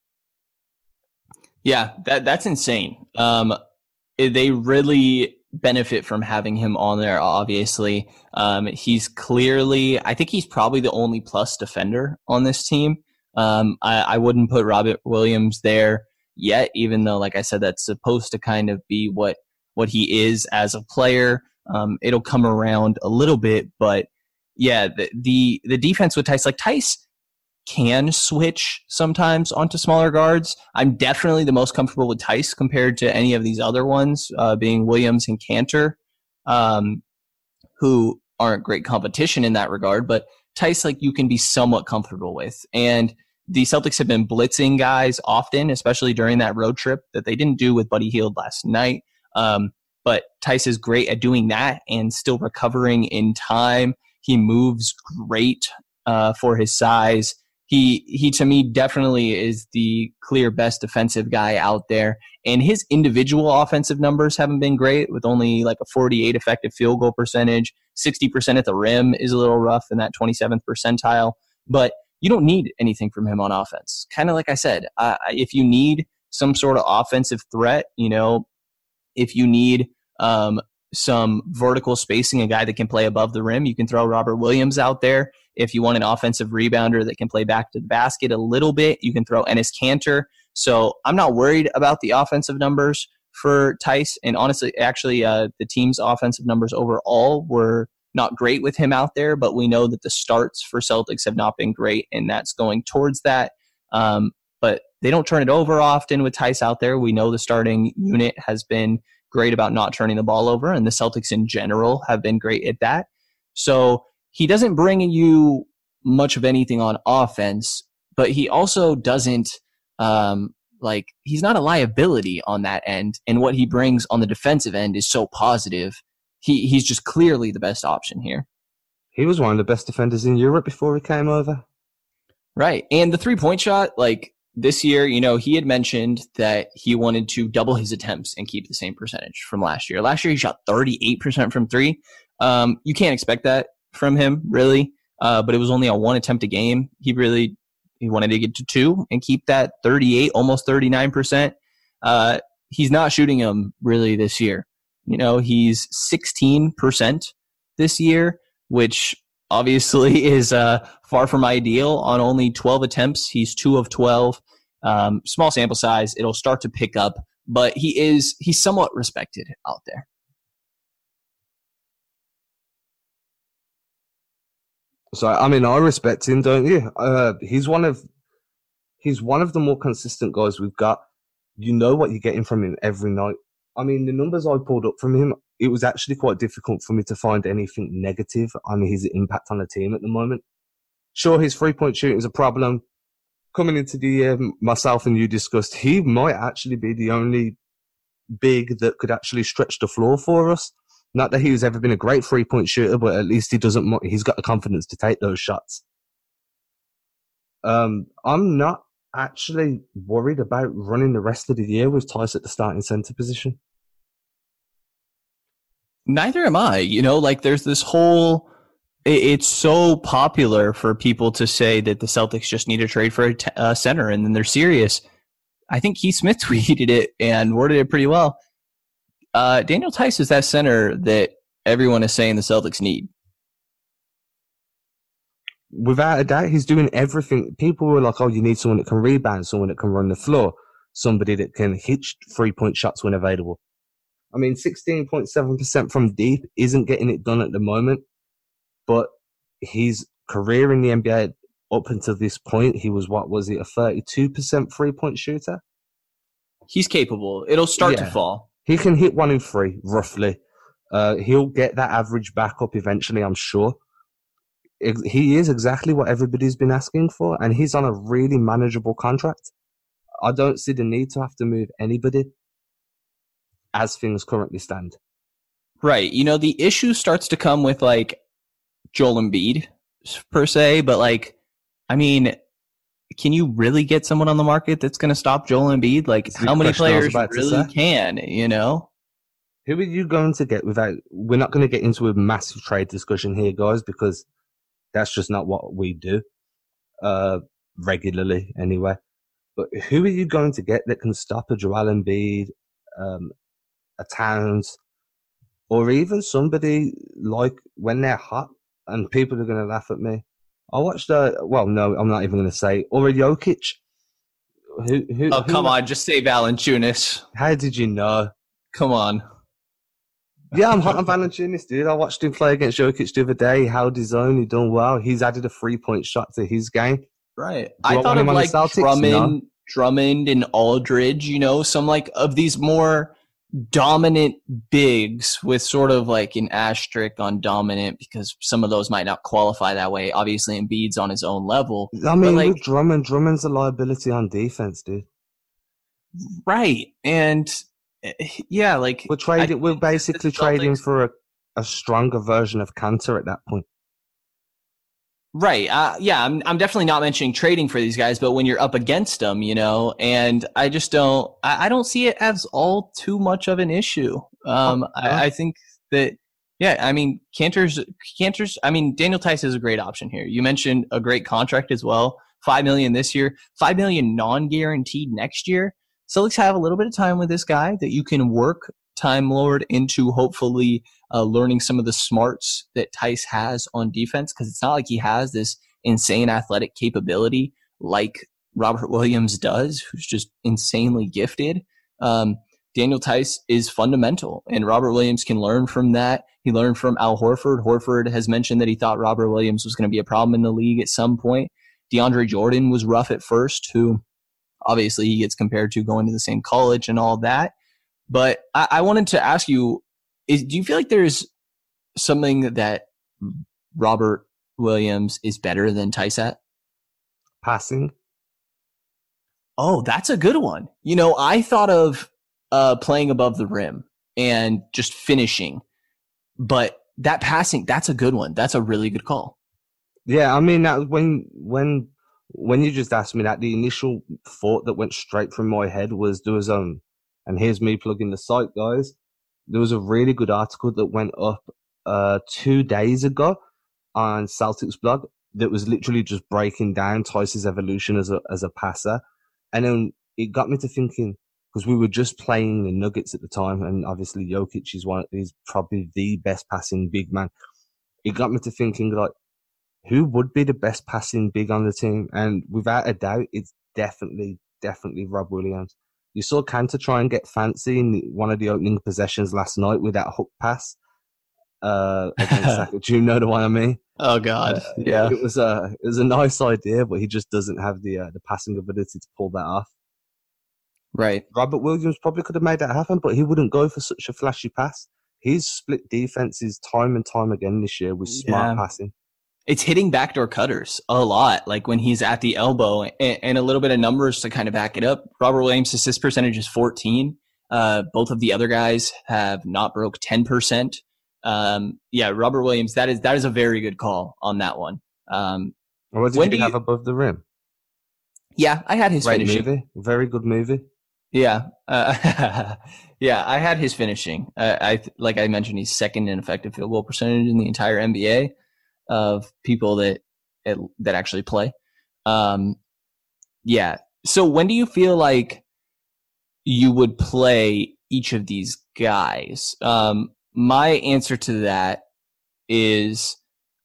Yeah, that that's insane. Um, they really benefit from having him on there, obviously. Um, he's clearly, I think he's probably the only plus defender on this team. Um, I, I, wouldn't put Robert Williams there yet, even though, like I said, that's supposed to kind of be what, what he is as a player. Um, it'll come around a little bit, but yeah, the, the, the defense with Theis, like Theis can switch sometimes onto smaller guards. I'm definitely the most comfortable with Theis compared to any of these other ones, uh, being Williams and Kanter, um, who aren't great competition in that regard. But Theis, like you can be somewhat comfortable with, and the Celtics have been blitzing guys often, especially during that road trip that they didn't do with Buddy Hield last night. Um, but Theis is great at doing that and still recovering in time. He moves great uh, for his size he he to me definitely is the clear best defensive guy out there. And his individual offensive numbers haven't been great with only like a 48 effective field goal percentage. 60% at the rim is a little rough in that 27th percentile. But you don't need anything from him on offense. Kind of like i said uh, if you need some sort of offensive threat you know if you need um, some vertical spacing, a guy that can play above the rim. You can throw Robert Williams out there. If you want an offensive rebounder that can play back to the basket a little bit, you can throw Enes Kanter. So I'm not worried about the offensive numbers for Theis. And honestly, actually, uh, the team's offensive numbers overall were not great with him out there, but we know that the starts for Celtics have not been great, and that's going towards that. Um, but they don't turn it over often with Theis out there. We know the starting unit has been great about not turning the ball over, and the Celtics in general have been great at that. So he doesn't bring you much of anything on offense, but he also doesn't um, like he's not a liability on that end, and what he brings on the defensive end is so positive. He he's just clearly the best option here. He was one of the best defenders in Europe before he came over. Right, and the three point shot, like this year, you know, he had mentioned that he wanted to double his attempts and keep the same percentage from last year. Last year, he shot 38% from three. Um, you can't expect that from him, really. Uh, but it was only a one attempt a game. He really he wanted to get to two and keep that 38, almost 39%. Uh, he's not shooting them really this year. You know, he's 16% this year, which obviously is uh, far from ideal on only 12 attempts. He's two of 12. Um, small sample size. It'll start to pick up, but he is he's somewhat respected out there. So I mean, I respect him, don't you? Uh, he's one of he's one of the more consistent guys we've got. You know what you're getting from him every night. I mean, the numbers I pulled up from him, it was actually quite difficult for me to find anything negative on his impact on the team at the moment. Sure, his three point shooting is a problem. Coming into the year, myself and you discussed he might actually be the only big that could actually stretch the floor for us. Not that he's ever been a great three point shooter, but at least he doesn't. He's got the confidence to take those shots. Um, I'm not actually worried about running the rest of the year with Theis at the starting center position. Neither am I. You know, like there's this whole. It's so popular for people to say that the Celtics just need to trade for a center, and then they're serious. I think Keith Smith tweeted it and worded it pretty well. Uh, Daniel Theis is that center that everyone is saying the Celtics need. Without a doubt, he's doing everything. People were like, "Oh, you need someone that can rebound, someone that can run the floor, somebody that can hit three point shots when available." I mean, sixteen point seven percent from deep isn't getting it done at the moment, but his career in the NBA up until this point, he was what was it a thirty two percent three point shooter? He's capable. It'll start yeah. to fall. He can hit one in three, roughly. Uh, he'll get that average back up eventually, I'm sure. He is exactly what everybody's been asking for, and he's on a really manageable contract. I don't see the need to have to move anybody as things currently stand. Right. You know, the issue starts to come with like Joel Embiid per se, but like, I mean, can you really get someone on the market that's going to stop Joel Embiid? Like, how many players really can? You know, who are you going to get without? We're not going to get into a massive trade discussion here, guys, because that's just not what we do uh, regularly, anyway. But who are you going to get that can stop a Joel Embiid, um, a Towns, or even somebody like when they're hot and people are going to laugh at me? I watched. a well, no, I'm not even going to say. Or a Jokic. Who, who, oh, come who, on. Just say Valanciunas. How did you know? Come on. yeah, I'm hot on Valanciunas, dude. I watched him play against Jokic the other day. He held his own. He done well. He's added a three point shot to his game. Right. I thought of like Drummond, no? Drummond and Aldridge. You know, some like of these more dominant bigs with sort of like an asterisk on dominant because some of those might not qualify that way. Obviously, Embiid's on his own level. I mean, like, Drummond, Drummond's a liability on defense, dude. Right, and eh, yeah, like we're trading. We're basically trading for a, a stronger version of Kanter at that point. Right. Uh, yeah, I'm, I'm definitely not mentioning trading for these guys, but when you're up against them, you know, and I just don't, I, I don't see it as all too much of an issue. Um, I, I, think that, yeah, I mean, Kanter's, Kanter's, I mean, Daniel Theis is a great option here. You mentioned a great contract as well. Five million this year, five million non-guaranteed next year. So let's have a little bit of time with this guy that you can work Time Lord into hopefully uh, learning some of the smarts that Theis has on defense because it's not like he has this insane athletic capability like Robert Williams does, who's just insanely gifted. Um, Daniel Theis is fundamental, and Robert Williams can learn from that. He learned from Al Horford. Horford has mentioned that he thought Robert Williams was going to be a problem in the league at some point. DeAndre Jordan was rough at first, who obviously he gets compared to going to the same college and all that. But I, I wanted to ask you: is, Do you feel like there's something that Robert Williams is better than at? Passing. Oh, that's a good one. You know, I thought of uh, playing above the rim and just finishing, but that passing, that's a good one. That's a really good call. Yeah, I mean, that when when when you just asked me that, the initial thought that went straight from my head was there was um, and here's me plugging the site, guys. There was a really good article that went up uh two days ago on Celtics blog that was literally just breaking down Theis's evolution as a as a passer, and then it got me to thinking because we were just playing the Nuggets at the time, and obviously Jokic is one is probably the best passing big man. It got me to thinking like, who would be the best passing big on the team? And without a doubt, it's definitely definitely Rob Williams. You saw Kanter try and get fancy in one of the opening possessions last night with that hook pass. Uh, Do you know the one I mean? Oh God, Uh, yeah. It was a it was a nice idea, but he just doesn't have the uh, the passing ability to pull that off. Right. Robert Williams probably could have made that happen, but he wouldn't go for such a flashy pass. He's split defenses time and time again this year with smart Yeah. passing. It's hitting backdoor cutters a lot, like when he's at the elbow, and, and a little bit of numbers to kind of back it up. Robert Williams' assist percentage is 14. Uh, both of the other guys have not broke 10%. Um, yeah, Robert Williams, that is that is a very good call on that one. Um, what did you have you- above the rim? yeah, I had his Great finishing. movie, very good movie. Yeah, uh, yeah, I had his finishing. Uh, I like I mentioned, he's second in effective field goal percentage in the entire NBA of people that that actually play. Um, yeah. So when do you feel like you would play each of these guys? Um, my answer to that is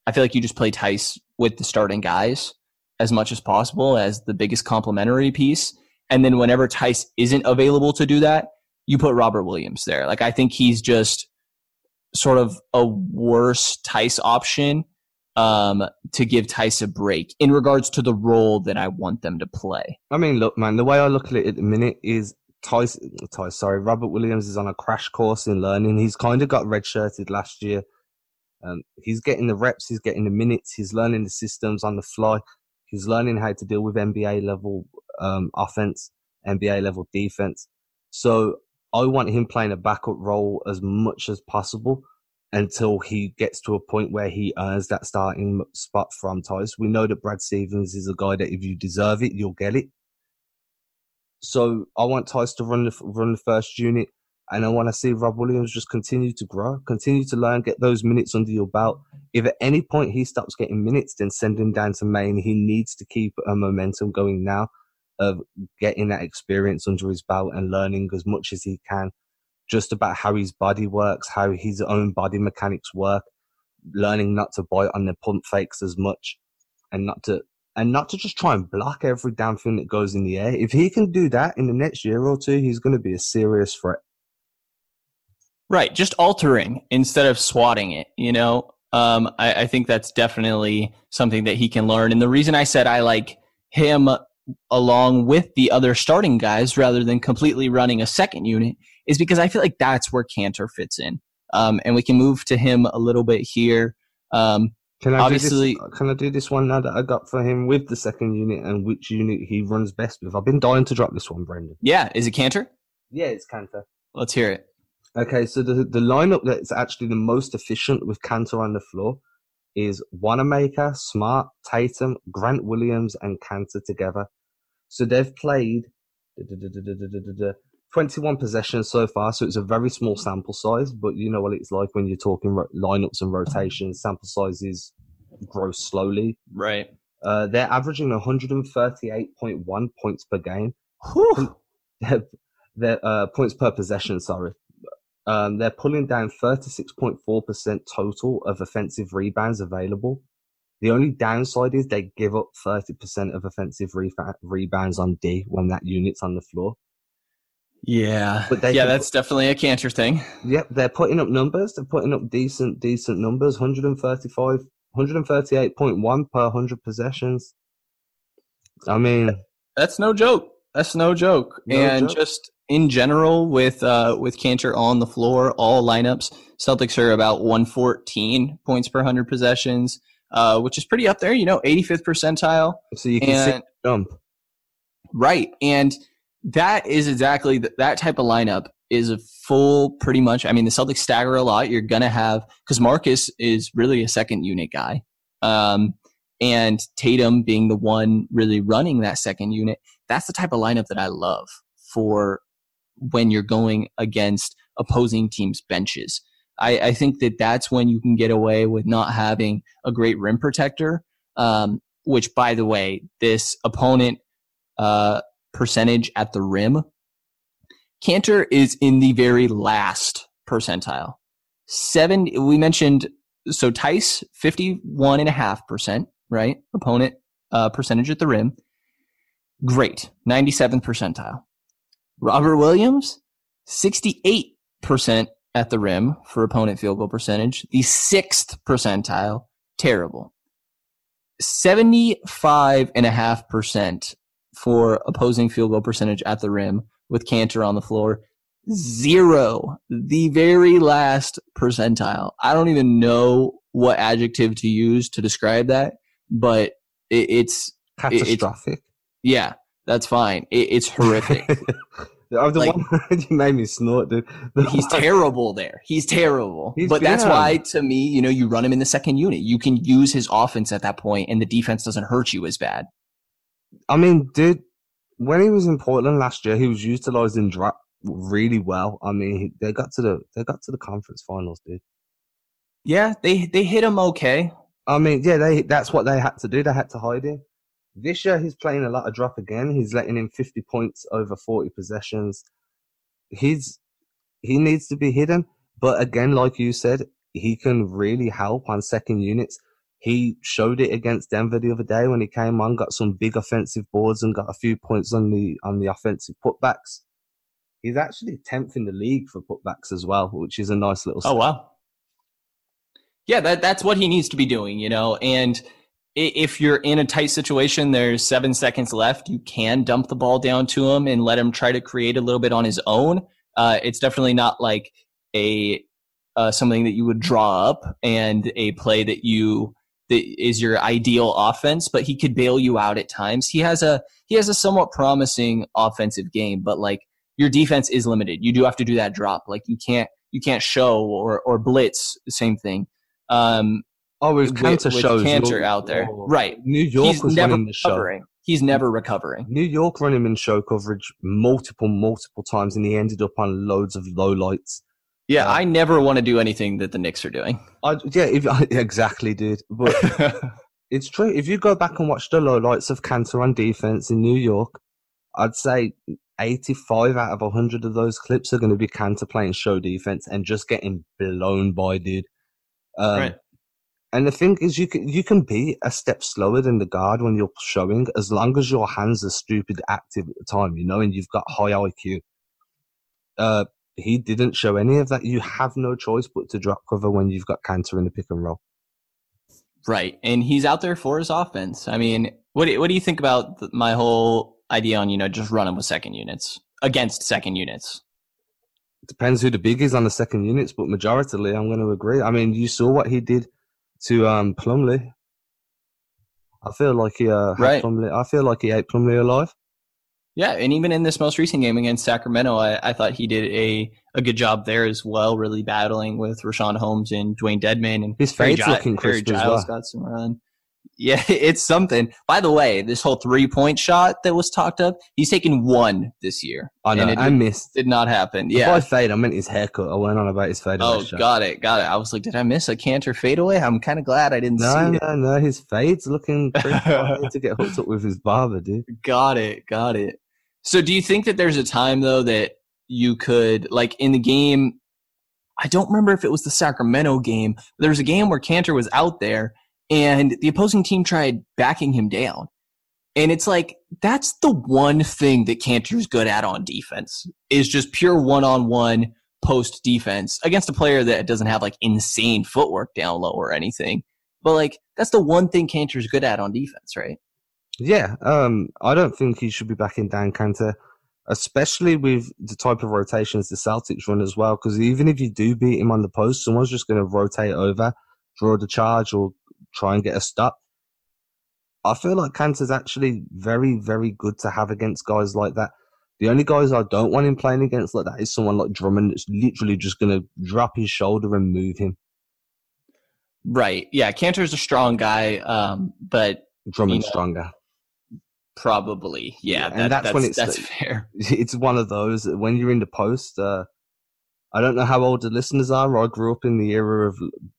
I feel like you just play Theis with the starting guys as much as possible as the biggest complementary piece. And then whenever Theis isn't available to do that, you put Robert Williams there. Like I think he's just sort of a worse Theis option um, to give Theis a break in regards to the role that I want them to play. I mean, look, man, the way I look at it at the minute is Theis, Theis, sorry, Robert Williams is on a crash course in learning. He's kind of got redshirted last year. Um, he's getting the reps, he's getting the minutes, he's learning the systems on the fly. He's learning how to deal with NBA level um, offense, NBA level defense. So I want him playing a backup role as much as possible until he gets to a point where he earns that starting spot from Theis. We know that Brad Stevens is a guy that if you deserve it, you'll get it. So I want Theis to run the run the first unit, and I want to see Rob Williams just continue to grow, continue to learn, get those minutes under your belt. If at any point he stops getting minutes, then send him down to Maine. He needs to keep a momentum going now of getting that experience under his belt and learning as much as he can just about how his body works, how his own body mechanics work, learning not to bite on the pump fakes as much and not to and not to just try and block every damn thing that goes in the air. If he can do that in the next year or two, he's going to be a serious threat. Right, just altering instead of swatting it. You know, um, I, I think that's definitely something that he can learn. And the reason I said I like him along with the other starting guys rather than completely running a second unit is because I feel like that's where Kanter fits in. Um, and we can move to him a little bit here. Um, Can I Obviously- do this, can I do this one now that I got for him with the second unit and which unit he runs best with? I've been dying to drop this one, Brenden. yeah, is it Kanter? Yeah, it's Kanter. Let's hear it. Okay, so the the lineup that's actually the most efficient with Kanter on the floor is Wanamaker, Smart, Tatum, Grant Williams, and Kanter together. So they've played 21 possessions so far, so it's a very small sample size, but you know what it's like when you're talking ro- lineups and rotations. Sample sizes grow slowly. Right. Uh, they're averaging 138.1 points per game. Whew. They're, they're, uh, points per possession, sorry. Um, they're pulling down 36.4% total of offensive rebounds available. The only downside is they give up 30% of offensive refa- rebounds on D when that unit's on the floor. Yeah, But yeah, that's definitely a Kanter thing. Yep, they're putting up numbers. They're putting up decent, decent numbers. 135, 138.1 per 100 possessions. I mean, That's no joke. That's no joke. No and joke. just in general, with uh, with Kanter on the floor, all lineups, Celtics are about 114 points per 100 possessions, uh, which is pretty up there. You know, 85th percentile. so you can see And jump. right, and that is exactly th- that type of lineup is a full, pretty much. I mean, the Celtics stagger a lot. You're gonna have because Marcus is really a second unit guy. Um, and Tatum being the one really running that second unit, that's the type of lineup that I love for when you're going against opposing teams' benches. I, I think that that's when you can get away with not having a great rim protector. Um, which, by the way, this opponent uh, percentage at the rim. Kanter is in the very last percentile. Seven, we mentioned, so Theis, 51.5%, right? Opponent uh, percentage at the rim. Great, 97th percentile. Robert Williams, 68% at the rim for opponent field goal percentage, the sixth percentile, terrible. 75.5% for opposing field goal percentage at the rim with Kanter on the floor. Zero, the very last percentile. I don't even know what adjective to use to describe that, but it, it's Catastrophic. yeah, that's fine. It, it's horrific. The Like- one you made me snort, dude. The He's one- terrible there. He's terrible. He's but that's why, to me, you know, you run him in the second unit. You can use his offense at that point, and the defense doesn't hurt you as bad. I mean, dude, when he was in Portland last year, he was utilized in draft really well. I mean, he, they got to the they got to the conference finals, dude. Yeah, they they hit him okay. I mean, yeah, they that's what they had to do. They had to hide him. This year, he's playing a lot of drop again. He's letting in 50 points over 40 possessions. He's he needs to be hidden, but again, like you said, he can really help on second units. He showed it against Denver the other day when he came on, got some big offensive boards and got a few points on the on the offensive putbacks. He's actually 10th in the league for putbacks as well, which is a nice little. Oh wow. Yeah, that that's what he needs to be doing, you know. And if you're in a tight situation, there's seven seconds left. You can dump the ball down to him and let him try to create a little bit on his own. Uh, it's definitely not like a uh, something that you would draw up and a play that you is your ideal offense, but he could bail you out at times. He has a he has a somewhat promising offensive game, but like your defense is limited. You do have to do that drop. Like you can't you can't show or or blitz. Same thing. Um, Oh, his with, shows. Kanter you're- out there, oh. right? New York He's was never running the show. recovering. He's never recovering. New York him in show coverage multiple, multiple times, and he ended up on loads of low lights. Yeah, Yeah. I never want to do anything that the Knicks are doing. I, yeah, if, exactly, dude. But it's true. If you go back and watch the low lights of Kanter on defense in New York, I'd say 85 out of 100 of those clips are going to be Kanter playing show defense and just getting blown by, dude. Um, Right. And the thing is, you can you can be a step slower than the guard when you're showing, as long as your hands are stupid active at the time, you know, and you've got high IQ. Uh, he didn't show any of that. You have no choice but to drop cover when you've got Kanter in the pick and roll. Right, and he's out there for his offense. I mean, what do, what do you think about my whole idea on you know just running with second units against second units? It depends who the big is on the second units, but majoritarily, I'm going to agree. I mean, you saw what he did to um, Plumlee. I feel like he uh, Right. Plumlee. I feel like he ate Plumlee alive. Yeah, and even in this most recent game against Sacramento, I, I thought he did a, a good job there as well, really battling with Richaun Holmes and Dewayne Dedmon and His looking Harry crisp as Giles well. got some run. Yeah, it's something. By the way, this whole three point shot that was talked up, he's taken one this year. I know. And it I did, missed. did not happen. Yeah. By fade, I meant his haircut. I went on about his fade. Oh, got it, got it. I was like, did I miss a Kanter fadeaway? I'm kind of glad I didn't No, see it. no, no. His fade's looking pretty I need to get hooked up with his barber, dude. Got it. Got it. So do you think that there's a time though that you could like in the game I don't remember if it was the Sacramento game. There was a game where Kanter was out there and the opposing team tried backing him down. And it's like that's the one thing that Kanter's good at on defense is just pure one-on-one post defense against a player that doesn't have like insane footwork down low or anything. But like that's the one thing Kanter's good at on defense, right? Yeah, um, I don't think he should be back in down Kanter, especially with the type of rotations the Celtics run as well. Because even if you do beat him on the post, someone's just going to rotate over, draw the charge, or try and get a stop. I feel like Kanter's actually very, very good to have against guys like that. The only guys I don't want him playing against like that is someone like Drummond that's literally just going to drop his shoulder and move him. Right. Yeah. Kanter's a strong guy, um, but Drummond's you know, stronger. Probably. Yeah. yeah that, and that's, that's, when it's that's fair. It's one of those when you're in the post. Uh, I don't know how old the listeners are. I grew up in the era of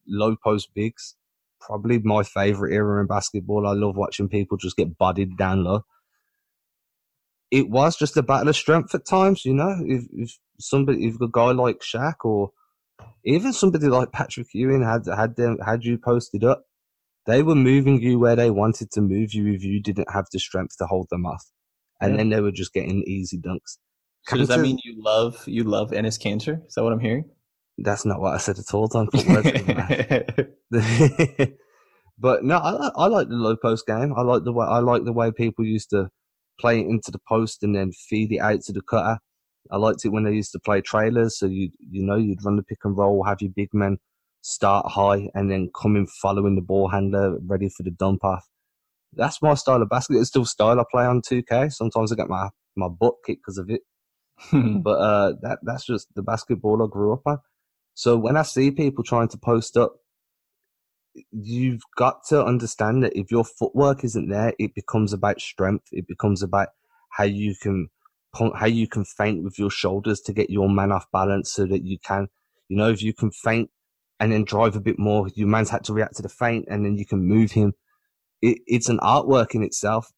low post bigs. Probably my favorite era in basketball. I love watching people just get bodied down low it was just a battle of strength at times. You know, if, if somebody, if a guy like Shaq or even somebody like Patrick Ewing had had them had you posted up, they were moving you where they wanted to move you if you didn't have the strength to hold them off, and yeah. then they were just getting easy dunks. So does that mean you love you love Enes Kanter? Is that what I'm hearing? That's not what I said at all. Don't put words But no, I, I like the low post game. I like the way I like the way people used to play it into the post and then feed it out to the cutter. I liked it when they used to play trailers. So you you know you'd run the pick and roll, have your big men start high, and then come in following the ball handler, ready for the dump off. That's my style of basketball. It's still style I play on 2K. Sometimes I get my my butt kicked because of it. but uh, that that's just the basketball I grew up on. So when I see people trying to post up you've got to understand that if your footwork isn't there, it becomes about strength. It becomes about how you can how you can feint with your shoulders to get your man off balance so that you can, you know, if you can feint and then drive a bit more, your man's had to react to the feint and then you can move him. It, it's an artwork in itself.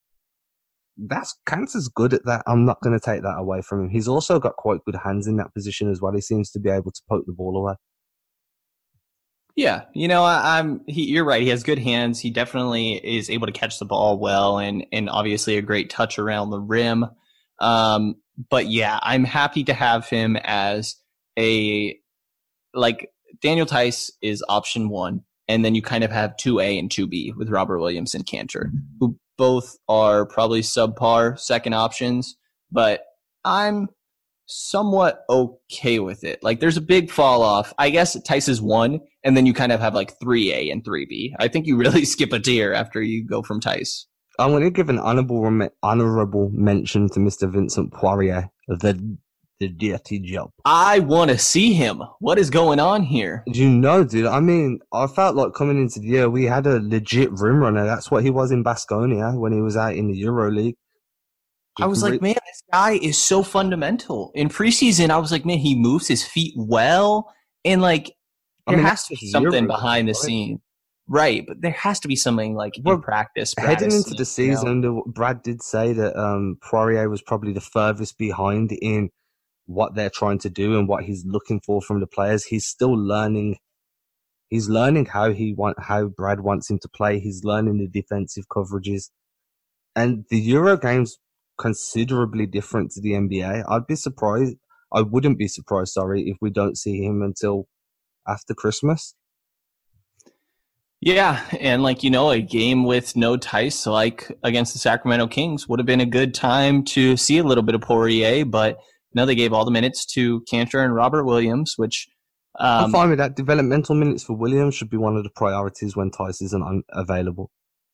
That's Kanter's good at that. I'm not going to take that away from him. He's also got quite good hands in that position as well. He seems to be able to poke the ball away. Yeah, you know, I, am you're right. He has good hands. He definitely is able to catch the ball well, and and obviously a great touch around the rim. Um, but yeah, I'm happy to have him as a like Daniel Theis is option one, and then you kind of have two A and two B with Robert Williams and Kanter, who both are probably subpar second options. But I'm somewhat okay with it. Like there's a big fall off. I guess Theis is one, and then you kind of have like three A and three B. I think you really skip a tier after you go from Theis. I'm going to give an honorable honorable mention to Mr. Vincent Poirier, the the dirty job. I want to see him. What is going on here? You know, dude. I mean, I felt like coming into the year, we had a legit rim runner. That's what he was in Baskonia when he was out in the Euro League. I was like, man, this guy is so fundamental. In preseason, I was like, man, he moves his feet well, and like there I mean, has to be something behind the right? scene, right? But there has to be something like well, in practice. Heading into the season, you know? Brad did say that um, Poirier was probably the furthest behind in what they're trying to do and what he's looking for from the players. He's still learning. He's learning how he want how Brad wants him to play. He's learning the defensive coverages, and the Euro games considerably different to the NBA. I'd be surprised. I wouldn't be surprised, sorry, if we don't see him until after Christmas. Yeah, and like you know, a game with no Theis, like against the Sacramento Kings, would have been a good time to see a little bit of Poirier. But no, they gave all the minutes to Kanter and Robert Williams, which um, I'm fine with that. Developmental minutes for Williams should be one of the priorities when Theis isn't un- available.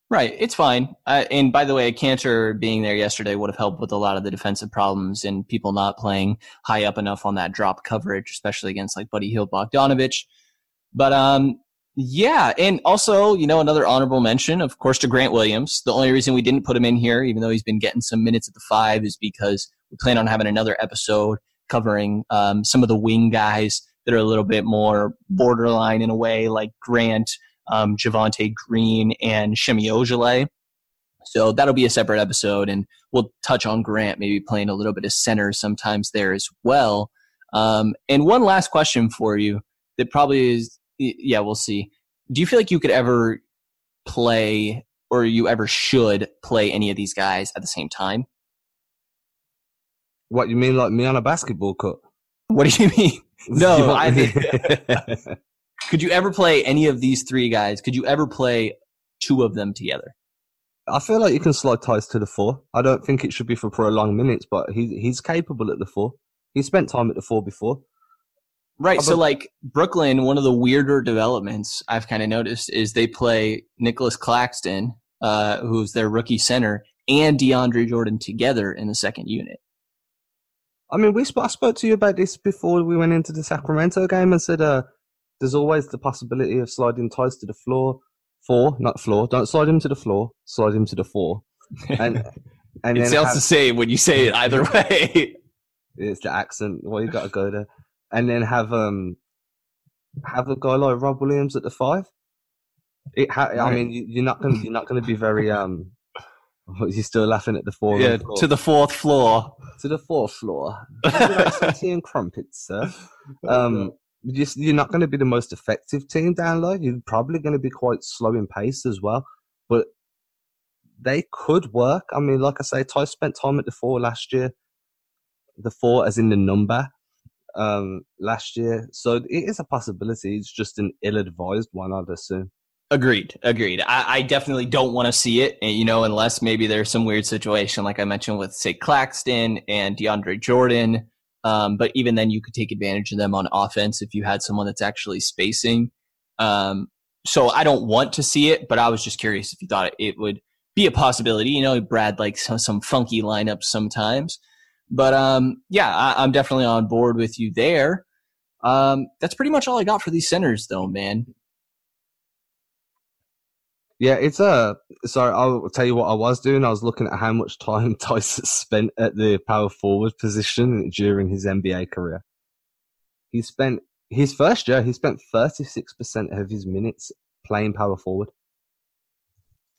Right, it's fine. Uh, and by the way, Kanter being there yesterday would have helped with a lot of the defensive problems and people not playing high up enough on that drop coverage, especially against like Buddy Hield Bogdanovich. But um, yeah, and also you know another honorable mention, of course, to Grant Williams. The only reason we didn't put him in here, even though he's been getting some minutes at the five, is because we plan on having another episode covering um, some of the wing guys that are a little bit more borderline in a way, like Grant um, Javonte Green and Semi Ojeleye. So that'll be a separate episode, and we'll touch on Grant maybe playing a little bit of center sometimes there as well. Um, and one last question for you that probably is, yeah, we'll see. Do you feel like you could ever play or you ever should play any of these guys at the same time? What you mean, like me on a basketball court? What do you mean? No, I me- Could you ever play any of these three guys? Could you ever play two of them together? I feel like you can slide Theis to the four. I don't think it should be for prolonged minutes, but he's he's capable at the four. He spent time at the four before. Right. So, like Brooklyn, one of the weirder developments I've kind of noticed is they play Nicolas Claxton, uh, who's their rookie center, and DeAndre Jordan together in the second unit. I mean, we sp- I spoke to you about this before we went into the Sacramento game and said uh, there's always the possibility of sliding Theis to the floor. Four, not floor. Don't slide him to the floor. Slide him to the four. And and it sounds have- the same when you say it either way. it's the accent. Well, you got to go there, and then have um have a guy like Rob Williams at the five. It ha- I mean, you, you're not gonna you're not gonna be very um. You're still laughing at the four. yeah, to the fourth floor. to the fourth floor. Like tea and crumpets, sir. Um, you're not going to be the most effective team down low. You're probably going to be quite slow in pace as well. But they could work. I mean, like I say, Theis spent time at the four last year. The four, as in the number, um, last year. So it is a possibility. It's just an ill-advised one, I'd assume. Agreed. Agreed. I, I definitely don't want to see it, you know, unless maybe there's some weird situation, like I mentioned with, say, Claxton and DeAndre Jordan. Um, but even then, you could take advantage of them on offense if you had someone that's actually spacing. Um, so I don't want to see it, but I was just curious if you thought it, would be a possibility. You know, Brad likes some, some funky lineups sometimes. But um, yeah, I, I'm definitely on board with you there. Um, that's pretty much all I got for these centers, though, man. Yeah, it's a. sorry, I'll tell you what I was doing. I was looking at how much time Tyson spent at the power forward position during his NBA career. He spent his first year. He spent thirty six percent of his minutes playing power forward.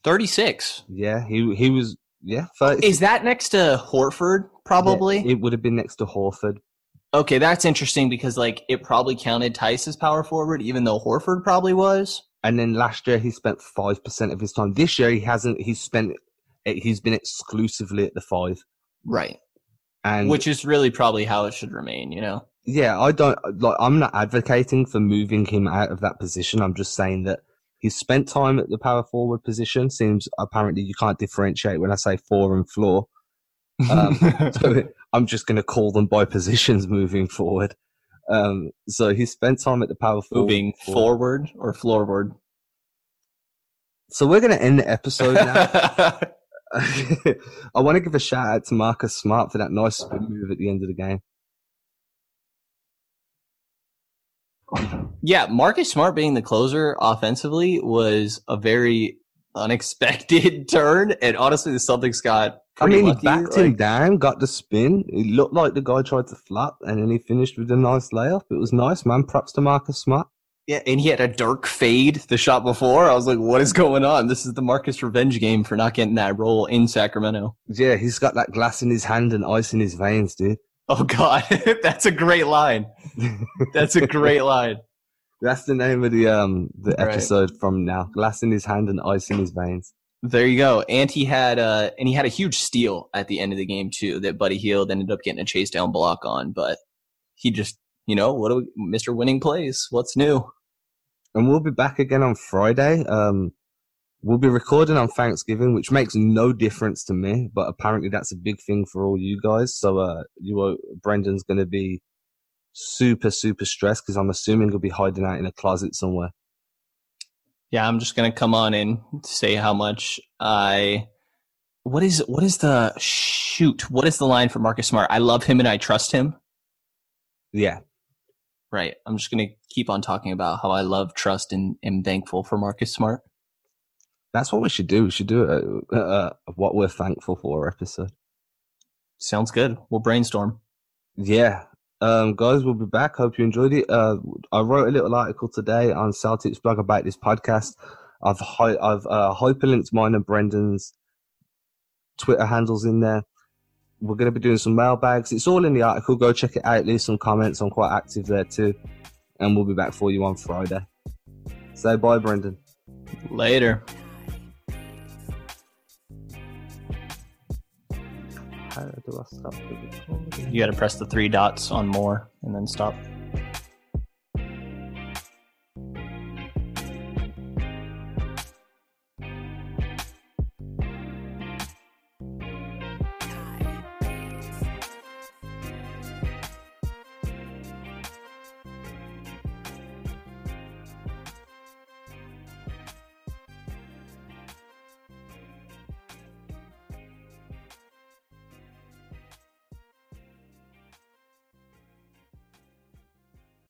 36. Yeah, he he was. Yeah, 30, Is that next to Horford? Probably. Yeah, it would have been next to Horford. okay, that's interesting because like it probably counted Theis as power forward, even though Horford probably was. And then last year he spent five percent of his time. This year he hasn't. He's spent. He's been exclusively at the five, Right. and Which is really probably how it should remain. You know. yeah, I don't like. I'm not advocating for moving him out of that position. I'm just saying that he's spent time at the power forward position. Seems apparently you can't differentiate when I say four and floor. Um, so I'm just going to call them by positions moving forward. Um, so he spent time at the power forward. Moving forward or floorward. So we're going to end the episode now. I want to give a shout out to Marcus Smart for that nice spin move at the end of the game. yeah, Marcus Smart being the closer offensively was a very unexpected turn, and honestly, the Celtics got. I mean, he lucky, backed him down, got the spin. It looked like the guy tried to flap, and then he finished with a nice layup. It was nice, man. Props to Marcus Smart. Yeah, and he had a dark fade the shot before. I was like, what is going on? This is the Marcus revenge game for not getting that role in Sacramento. Yeah, he's got that glass in his hand and ice in his veins, dude. Oh god, that's a great line. That's a great line. That's the name of the um the Right. episode from now. Glass in his hand and ice in his veins. There you go. And he had uh and he had a huge steal at the end of the game too that Buddy Hield ended up getting a chase down block on, but he just you know, what do we Mr. Winning plays? What's new? And we'll be back again on Friday. Um, we'll be recording on Thanksgiving, which makes no difference to me, but apparently that's a big thing for all you guys. So, uh, you are, Brenden's going to be super, super stressed because I'm assuming he'll be hiding out in a closet somewhere. Yeah, I'm just gonna come on and say how much I. What is what is the shoot? What is the line for Marcus Smart? I love him and I trust him. Yeah. Right. I'm just gonna keep on talking about how I love, trust, and am thankful for Marcus Smart. That's what we should do. We should do a, a, a what we're thankful for episode. Sounds good. We'll brainstorm. Yeah. Um, guys, we'll be back. Hope you enjoyed it. Uh, I wrote a little article today on Celtics blog about this podcast. I've hy- I've uh, hyperlinked mine and Brenden's Twitter handles in there. We're going to be doing some mailbags. It's all in the article. Go check it out. Leave some comments. I'm quite active there too. And we'll be back for you on Friday. Say bye, Brendan. Later. How do I stop the recording? You got to press the three dots on more and then stop.